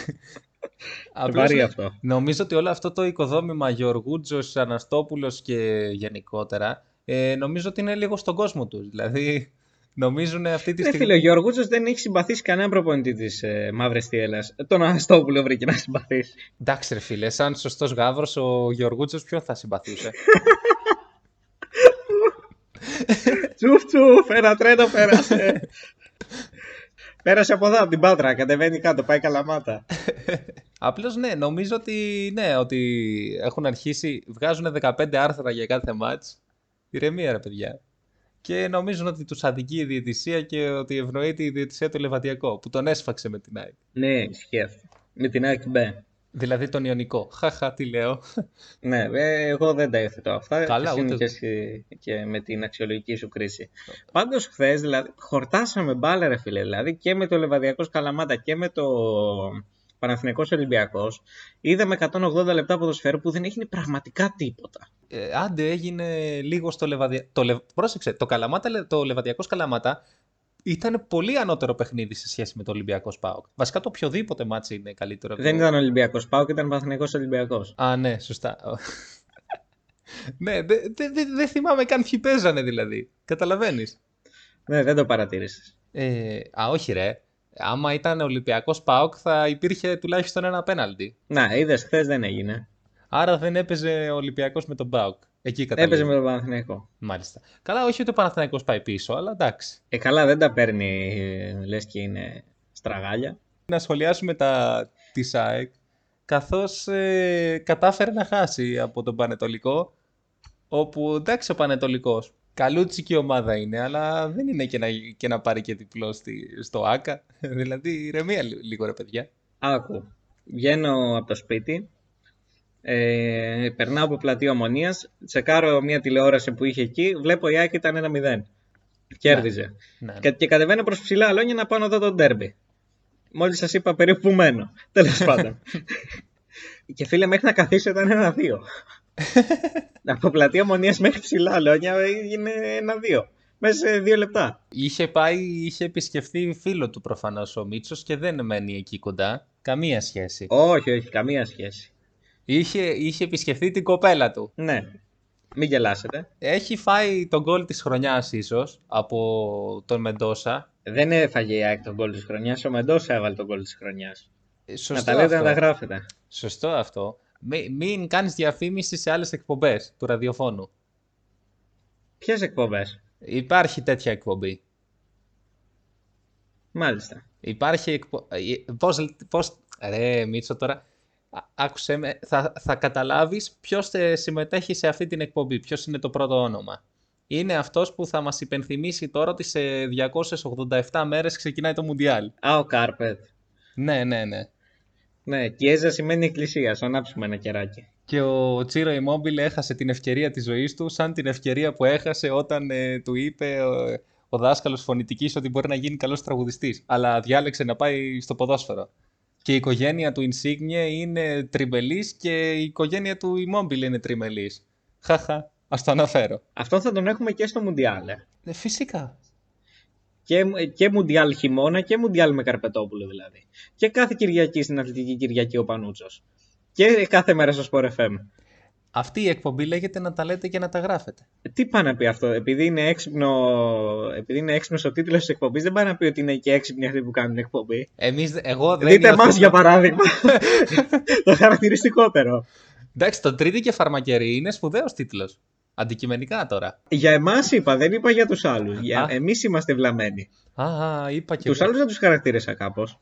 S12: Βαρύ
S2: ναι,
S12: αυτό.
S2: Νομίζω ότι όλο αυτό το οικοδόμημα Γεωργούτζος, Αναστόπουλος και γενικότερα, ε, νομίζω ότι είναι λίγο στον κόσμο τους. Δηλαδή, νομίζουν αυτή τη
S12: Ναι,
S2: στιγμή...
S12: φίλε, ο Γιώργουτζος δεν έχει συμπαθήσει κανένα προπονητή της ε, Μαύρης Τιέλας. Τον Αναστόπουλο βρήκε να συμπαθήσει.
S2: Εντάξει ρε φίλε, σαν σωστός γάβρος ο Γεωργούτζος ποιον θα συμπαθούσε;
S12: Τσουφ τσουφ, ένα τρένο πέρασε. Πέρασε από εδώ, από την Πάτρα, κατεβαίνει κάτω, πάει καλαμάτα.
S2: Απλώς ναι, νομίζω ότι, ναι, ότι έχουν αρχίσει, βγάζουν 15 άρθρα για κάθε μάτς. Ηρεμία ρε παιδιά. Και νομίζουν ότι τους αδικεί η διαιτησία και ότι ευνοείται η διαιτησία του Λεβαδιακό, που τον έσφαξε με την ΑΕΚ.
S12: Ναι, ισχύει αυτό. Με την ΑΕΚ μπε.
S2: Δηλαδή τον Ιωνικό. Χαχα, τι λέω.
S12: Ναι, ε, εγώ δεν τα υιοθετώ αυτά.
S2: Καλά,
S12: και
S2: ούτε-
S12: και, εσύ και με την αξιολογική σου κρίση. Πάντως χθες, δηλαδή, χορτάσαμε μπάλα, ρε φίλε. Δηλαδή και με το Λεβαδιακός Καλαμάτα και με το Παναθηναϊκός Ολυμπιακός είδαμε 180 λεπτά ποδοσφαίρου που δεν έγινε πραγματικά τίποτα.
S2: Ε, άντε έγινε λίγο στο Λεβαδιακό. Το Λε... Πρόσεξε, το, Καλαμάτα, το Λεβαδιακός Καλαμάτα ήταν πολύ ανώτερο παιχνίδι σε σχέση με το Ολυμπιακός ΠΑΟΚ. Βασικά το οποιοδήποτε ματς είναι καλύτερο. από
S12: Δεν
S2: το-
S12: ήταν Ολυμπιακός ΠΑΟΚ και ήταν Παναθηναϊκός Ολυμπιακός.
S2: Α, ναι, σωστά. ναι, δεν δε, δε, δεν θυμάμαι καν ποιοι παίζανε δηλαδή. Καταλαβαίνεις.
S12: Ναι, δεν το παρατήρησες.
S2: Ε, α, όχι ρε. Άμα ήταν Ολυμπιακός ΠΑΟΚ θα υπήρχε τουλάχιστον ένα πέναλτι.
S12: Να, είδες χθες δεν έγινε.
S2: Άρα δεν έπαιζε ο Ολυμπιακός με τον ΠΑΟΚ. Εκεί καταλήγει.
S12: Έπαιζε με τον Παναθηναϊκό.
S2: Μάλιστα. Καλά, όχι ότι ο Παναθηναϊκός πάει πίσω, αλλά εντάξει.
S12: Ε, καλά, δεν τα παίρνει, ε, λες και είναι στραγάλια.
S2: Να σχολιάσουμε τα της ΑΕΚ, καθώς ε, κατάφερε να χάσει από τον Πανετολικό, όπου εντάξει ο Πανετολικός, καλούτσικη ομάδα είναι, αλλά δεν είναι και να, και να πάρει και διπλό στη, στο ΆΚΑ. δηλαδή ηρεμία λι- λίγο ρε παιδιά.
S12: Άκου, βγαίνω από το σπίτι, ε, περνάω από πλατεία Ομονίας, τσεκάρω μια τηλεόραση που είχε εκεί, βλέπω η Άκη ήταν 1-0. Κέρδιζε.
S2: Ναι, ναι.
S12: Και, και κατεβαίνω προς ψηλά αλόνια να πάω να δω τον ντέρμπι. Μόλις σας είπα περίπου που μένω. Τέλος πάντων. και φίλε μέχρι να καθίσω ήταν 1-2. από πλατεία Ομονίας μέχρι ψηλά αλόνια έγινε 1-2. Μέσα σε δύο λεπτά.
S2: Είχε πάει, είχε επισκεφθεί φίλο του προφανώς ο Μίτσος και δεν μένει εκεί κοντά. Καμία σχέση.
S12: Όχι, όχι, καμία σχέση.
S2: Είχε, είχε επισκεφθεί την κοπέλα του.
S12: Ναι. Μην γελάσετε.
S2: Έχει φάει τον γκολ της χρονιάς ίσως από τον Μεντόσα.
S12: Δεν έφαγε η ΑΕΚ τον γκολ της χρονιάς, ο Μεντόσα έβαλε τον γκολ της χρονιάς.
S2: Ε,
S12: Να
S2: Σωστό
S12: τα λέτε,
S2: αυτό.
S12: να τα γράφετε.
S2: Σωστό αυτό. Μη- μην κάνεις διαφήμιση σε άλλες εκπομπές του ραδιοφώνου.
S12: Ποιες εκπομπές;
S2: Υπάρχει τέτοια εκπομπή.
S12: Μάλιστα.
S2: Υπάρχει εκπο... ε, Πώς, πώς... Ρε Μίτσο τώρα, Α- άκουσέ με, θα, θα καταλάβεις ποιος θε- συμμετέχει σε αυτή την εκπομπή, ποιος είναι το πρώτο όνομα. Είναι αυτός που θα μας υπενθυμίσει τώρα ότι σε 287 μέρες ξεκινάει το Μουντιάλ.
S12: Α, ο Κάρπετ.
S2: Ναι, ναι, ναι.
S12: Ναι, Κιέζα σημαίνει εκκλησία. Σου ανάψουμε ένα κεράκι.
S2: Και ο Τσίρο Immobile έχασε την ευκαιρία της ζωής του σαν την ευκαιρία που έχασε όταν ε, του είπε ο, ο δάσκαλος φωνητικής ότι μπορεί να γίνει καλός τραγουδιστής. Αλλά διάλεξε να πάει στο ποδόσφαιρο. Και η οικογένεια του Insigne είναι τριμελής και η οικογένεια του Immobile είναι τριμελής. Χαχα, ας το αναφέρω.
S12: Αυτό θα τον έχουμε και στο Μουντιάλ. ε.
S2: Ε, φυσικά.
S12: Και, και Μουντιάλ χειμώνα και Μουντιάλ με Καρπετόπουλο δηλαδή. Και κάθε Κυριακή στην Αθλητική Κυριακή ο Πανούτσος. Και κάθε μέρα στο Sport FM.
S2: Αυτή η εκπομπή λέγεται να τα λέτε και να τα γράφετε.
S12: Ε, Τι πάει να πει αυτό, επειδή είναι, έξυπνο, επειδή είναι έξυπνος ο τίτλος της εκπομπής, δεν πάει να πει ότι είναι και έξυπνοι αυτοί που κάνουν την εκπομπή.
S2: Εμείς, εγώ δεν
S12: Δείτε
S2: νιώθω-
S12: εμάς για παράδειγμα. το χαρακτηριστικότερο.
S2: Εντάξει, το τρίτη και φαρμακερή είναι σπουδαίος τίτλος. Αντικειμενικά τώρα.
S12: Για εμάς είπα, δεν είπα για τους άλλους. Για...
S2: Α.
S12: Εμείς είμαστε βλαμμένοι.
S2: Α, α, είπα και
S12: Τους
S2: εγώ.
S12: άλλους δεν τους χαρακτήρισα κάπως.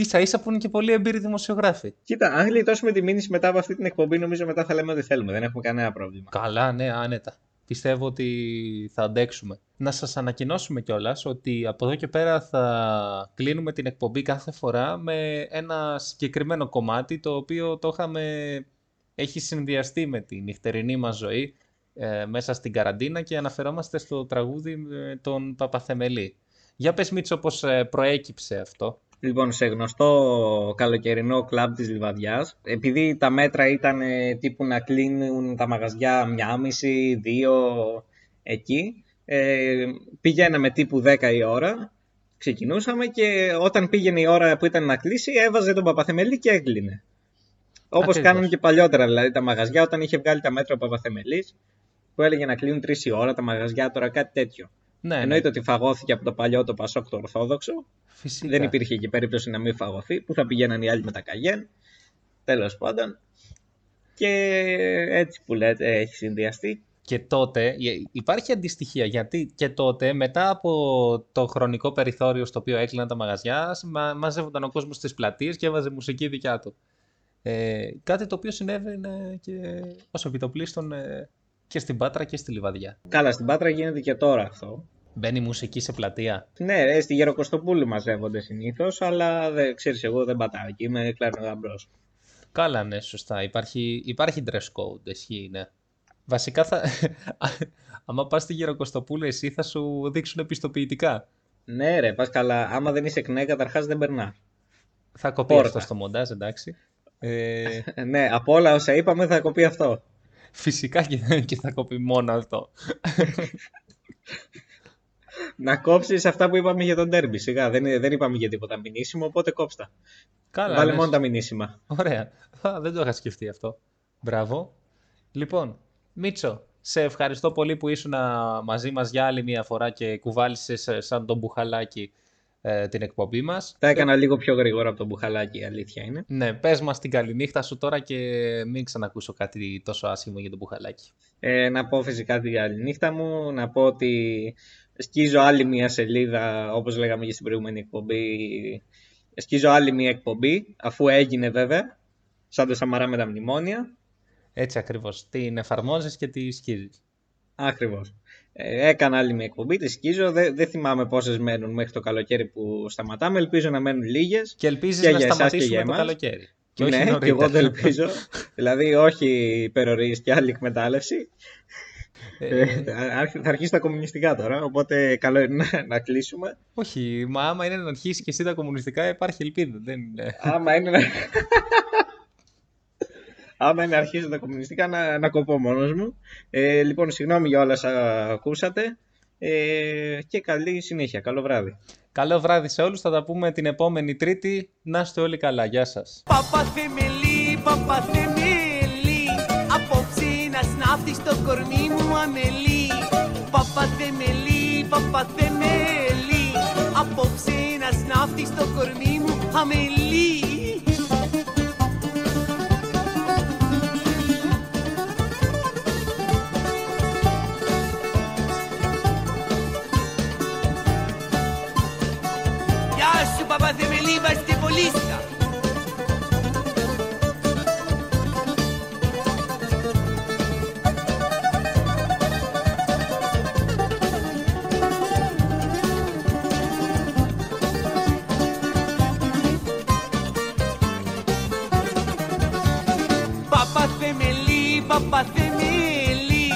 S2: Α, ίσα ίσα που είναι και πολύ εμπειροί δημοσιογράφοι.
S12: Κοίτα, αν γλιτώσουμε τη μήνυση μετά από αυτή την εκπομπή, νομίζω μετά θα λέμε ό,τι θέλουμε. Δεν έχουμε κανένα πρόβλημα.
S2: Καλά, ναι, άνετα. Πιστεύω ότι θα αντέξουμε. Να σας ανακοινώσουμε κιόλας ότι από εδώ και πέρα θα κλείνουμε την εκπομπή κάθε φορά με ένα συγκεκριμένο κομμάτι το οποίο το είχαμε... έχει συνδυαστεί με τη νυχτερινή μας ζωή ε, μέσα στην καραντίνα και αναφερόμαστε στο τραγούδι με τον Παπαθεμελή. Για πες Μίτσο πώς ε, προέκυψε αυτό;
S12: Λοιπόν, σε γνωστό καλοκαιρινό κλαμπ της Λιβαδιάς, επειδή τα μέτρα ήταν ε, τύπου να κλείνουν τα μαγαζιά μια μισή, δύο εκεί, ε, πηγαίναμε τύπου 10 η ώρα, ξεκινούσαμε και όταν πήγαινε η ώρα που ήταν να κλείσει έβαζε τον Παπαθεμελή και έκλεινε. Όπως
S2: Ακριβώς.
S12: κάνουν και παλιότερα δηλαδή τα μαγαζιά όταν είχε βγάλει τα μέτρα ο Παπαθεμελής που έλεγε να κλείνουν 3 η ώρα τα μαγαζιά τώρα κάτι τέτοιο.
S2: Ναι,
S12: Εννοείται ότι φαγώθηκε από το παλιό το Πασόκ το Ορθόδοξο.
S2: Φυσικά.
S12: Δεν υπήρχε και περίπτωση να μην φαγωθεί. Πού θα πηγαίναν οι άλλοι με τα καγέν. Τέλος πάντων. Και έτσι που λέτε έχει συνδυαστεί.
S2: Και τότε ε, υπάρχει αντιστοιχεία γιατί και τότε μετά από το χρονικό περιθώριο στο οποίο έκλειναν τα μαγαζιά μα, μαζεύονταν ο κόσμος στις πλατείες και έβαζε μουσική δικιά του. Ε, κάτι το οποίο συνέβαινε και ως επιτοπλίστων ε, και στην Πάτρα και στη Λιβαδιά.
S12: Καλά, στην Πάτρα γίνεται και τώρα αυτό.
S2: Μπαίνει μουσική σε πλατεία.
S12: Ναι, ρε, στη Γεροκοστοπούλη μαζεύονται συνήθως, αλλά δεν ξέρεις, εγώ δεν πατάω εκεί. Είμαι κλάρνο γαμπρό.
S2: Καλά, ναι, σωστά. Υπάρχει, υπάρχει dress code, ισχύει, ναι. Βασικά, θα... άμα πας στη Γεροκοστοπούλα εσύ θα σου δείξουν επιστοποιητικά.
S12: Ναι, ρε, πας καλά. Άμα δεν είσαι κνέ, καταρχάς δεν περνάς.
S2: Θα κοπεί
S12: Πόρτα.
S2: αυτό στο μοντάζ, εντάξει. Ε,
S12: ναι, από όλα όσα είπαμε θα κοπεί αυτό.
S2: Φυσικά και, και θα κοπεί μόνο αυτό.
S12: Να κόψεις αυτά που είπαμε για τον τέρμπι. Σιγά, δεν, δεν είπαμε για τίποτα μηνύσιμο, οπότε κόψτα.
S2: Καλά,
S12: Βάλε
S2: ναι.
S12: μόνο τα μηνύσιμα.
S2: Ωραία. Α, δεν το είχα σκεφτεί αυτό. Μπράβο. Λοιπόν, Μίτσο, σε ευχαριστώ πολύ που ήσουν α, μαζί μας για άλλη μια φορά και κουβάλισες ε, σαν τον μπουχαλάκι ε, την εκπομπή μας.
S12: Τα έκανα λίγο πιο γρήγορα από τον μπουχαλάκι, η αλήθεια είναι.
S2: Ναι, πες μας την καληνύχτα σου τώρα και μην ξανακούσω κάτι τόσο άσχημο για τον μπουχαλάκι.
S12: Ε, να πω φυσικά την καλή νύχτα μου, να πω ότι σκίζω άλλη μια σελίδα, όπως λέγαμε και στην προηγούμενη εκπομπή, σκίζω άλλη μια εκπομπή, αφού έγινε βέβαια, σαν το Σαμαρά με τα μνημόνια,
S2: Έτσι ακριβώς. Την εφαρμόζεις και τη σκίζεις.
S12: ακριβώς. Ε, έκανα άλλη μια εκπομπή, τη σκίζω, δεν, δεν θυμάμαι πόσες μένουν μέχρι το καλοκαίρι που σταματάμε, ελπίζω να μένουν λίγες.
S2: Και ελπίζεις
S12: Και
S2: να
S12: για εσάς και
S2: σταματήσουμε
S12: για
S2: το
S12: εμάς.
S2: καλοκαίρι. Και όχι
S12: ναι, και
S2: νωρίτερα.
S12: εγώ το ελπίζω. δηλαδή όχι υπερορίες και άλλη εκμετάλλευση.
S2: Ε,
S12: Ε, άρχι- θα αρχίσει τα κομμουνιστικά τώρα, οπότε καλό είναι να, να κλείσουμε.
S2: όχι, μα άμα είναι να αρχίσει και εσύ τα κομμουνιστικά υπάρχει ελπίδα. Δεν είναι...
S12: Άμα είναι να... Άμα είναι να αρχίσω τα κομμουνιστικά να, να κοπώ μόνος μου. Ε, λοιπόν, συγγνώμη για όλα όσα ακούσατε ε, και καλή συνέχεια. Καλό βράδυ.
S2: Καλό βράδυ σε όλους. Θα τα πούμε την επόμενη Τρίτη. Να είστε όλοι καλά. Γεια σας.
S5: Παπαθεμελή, παπαθεμελή Απόψε να σνάφτει στο κορμί μου αμελή Παπαθεμελή, παπαθεμελή Απόψε να σνάφτει στο κορμί μου αμελή παπαθεμελή βαστιβολίστα Παπαθεμελή, παπαθεμελή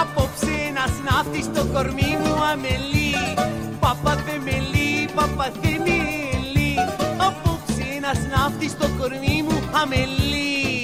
S5: Απόψε να σνάφτει στο κορμί μου αμελή. Παπαθεμελή, παπαθεμελή ένας στο κορμί μου αμελή.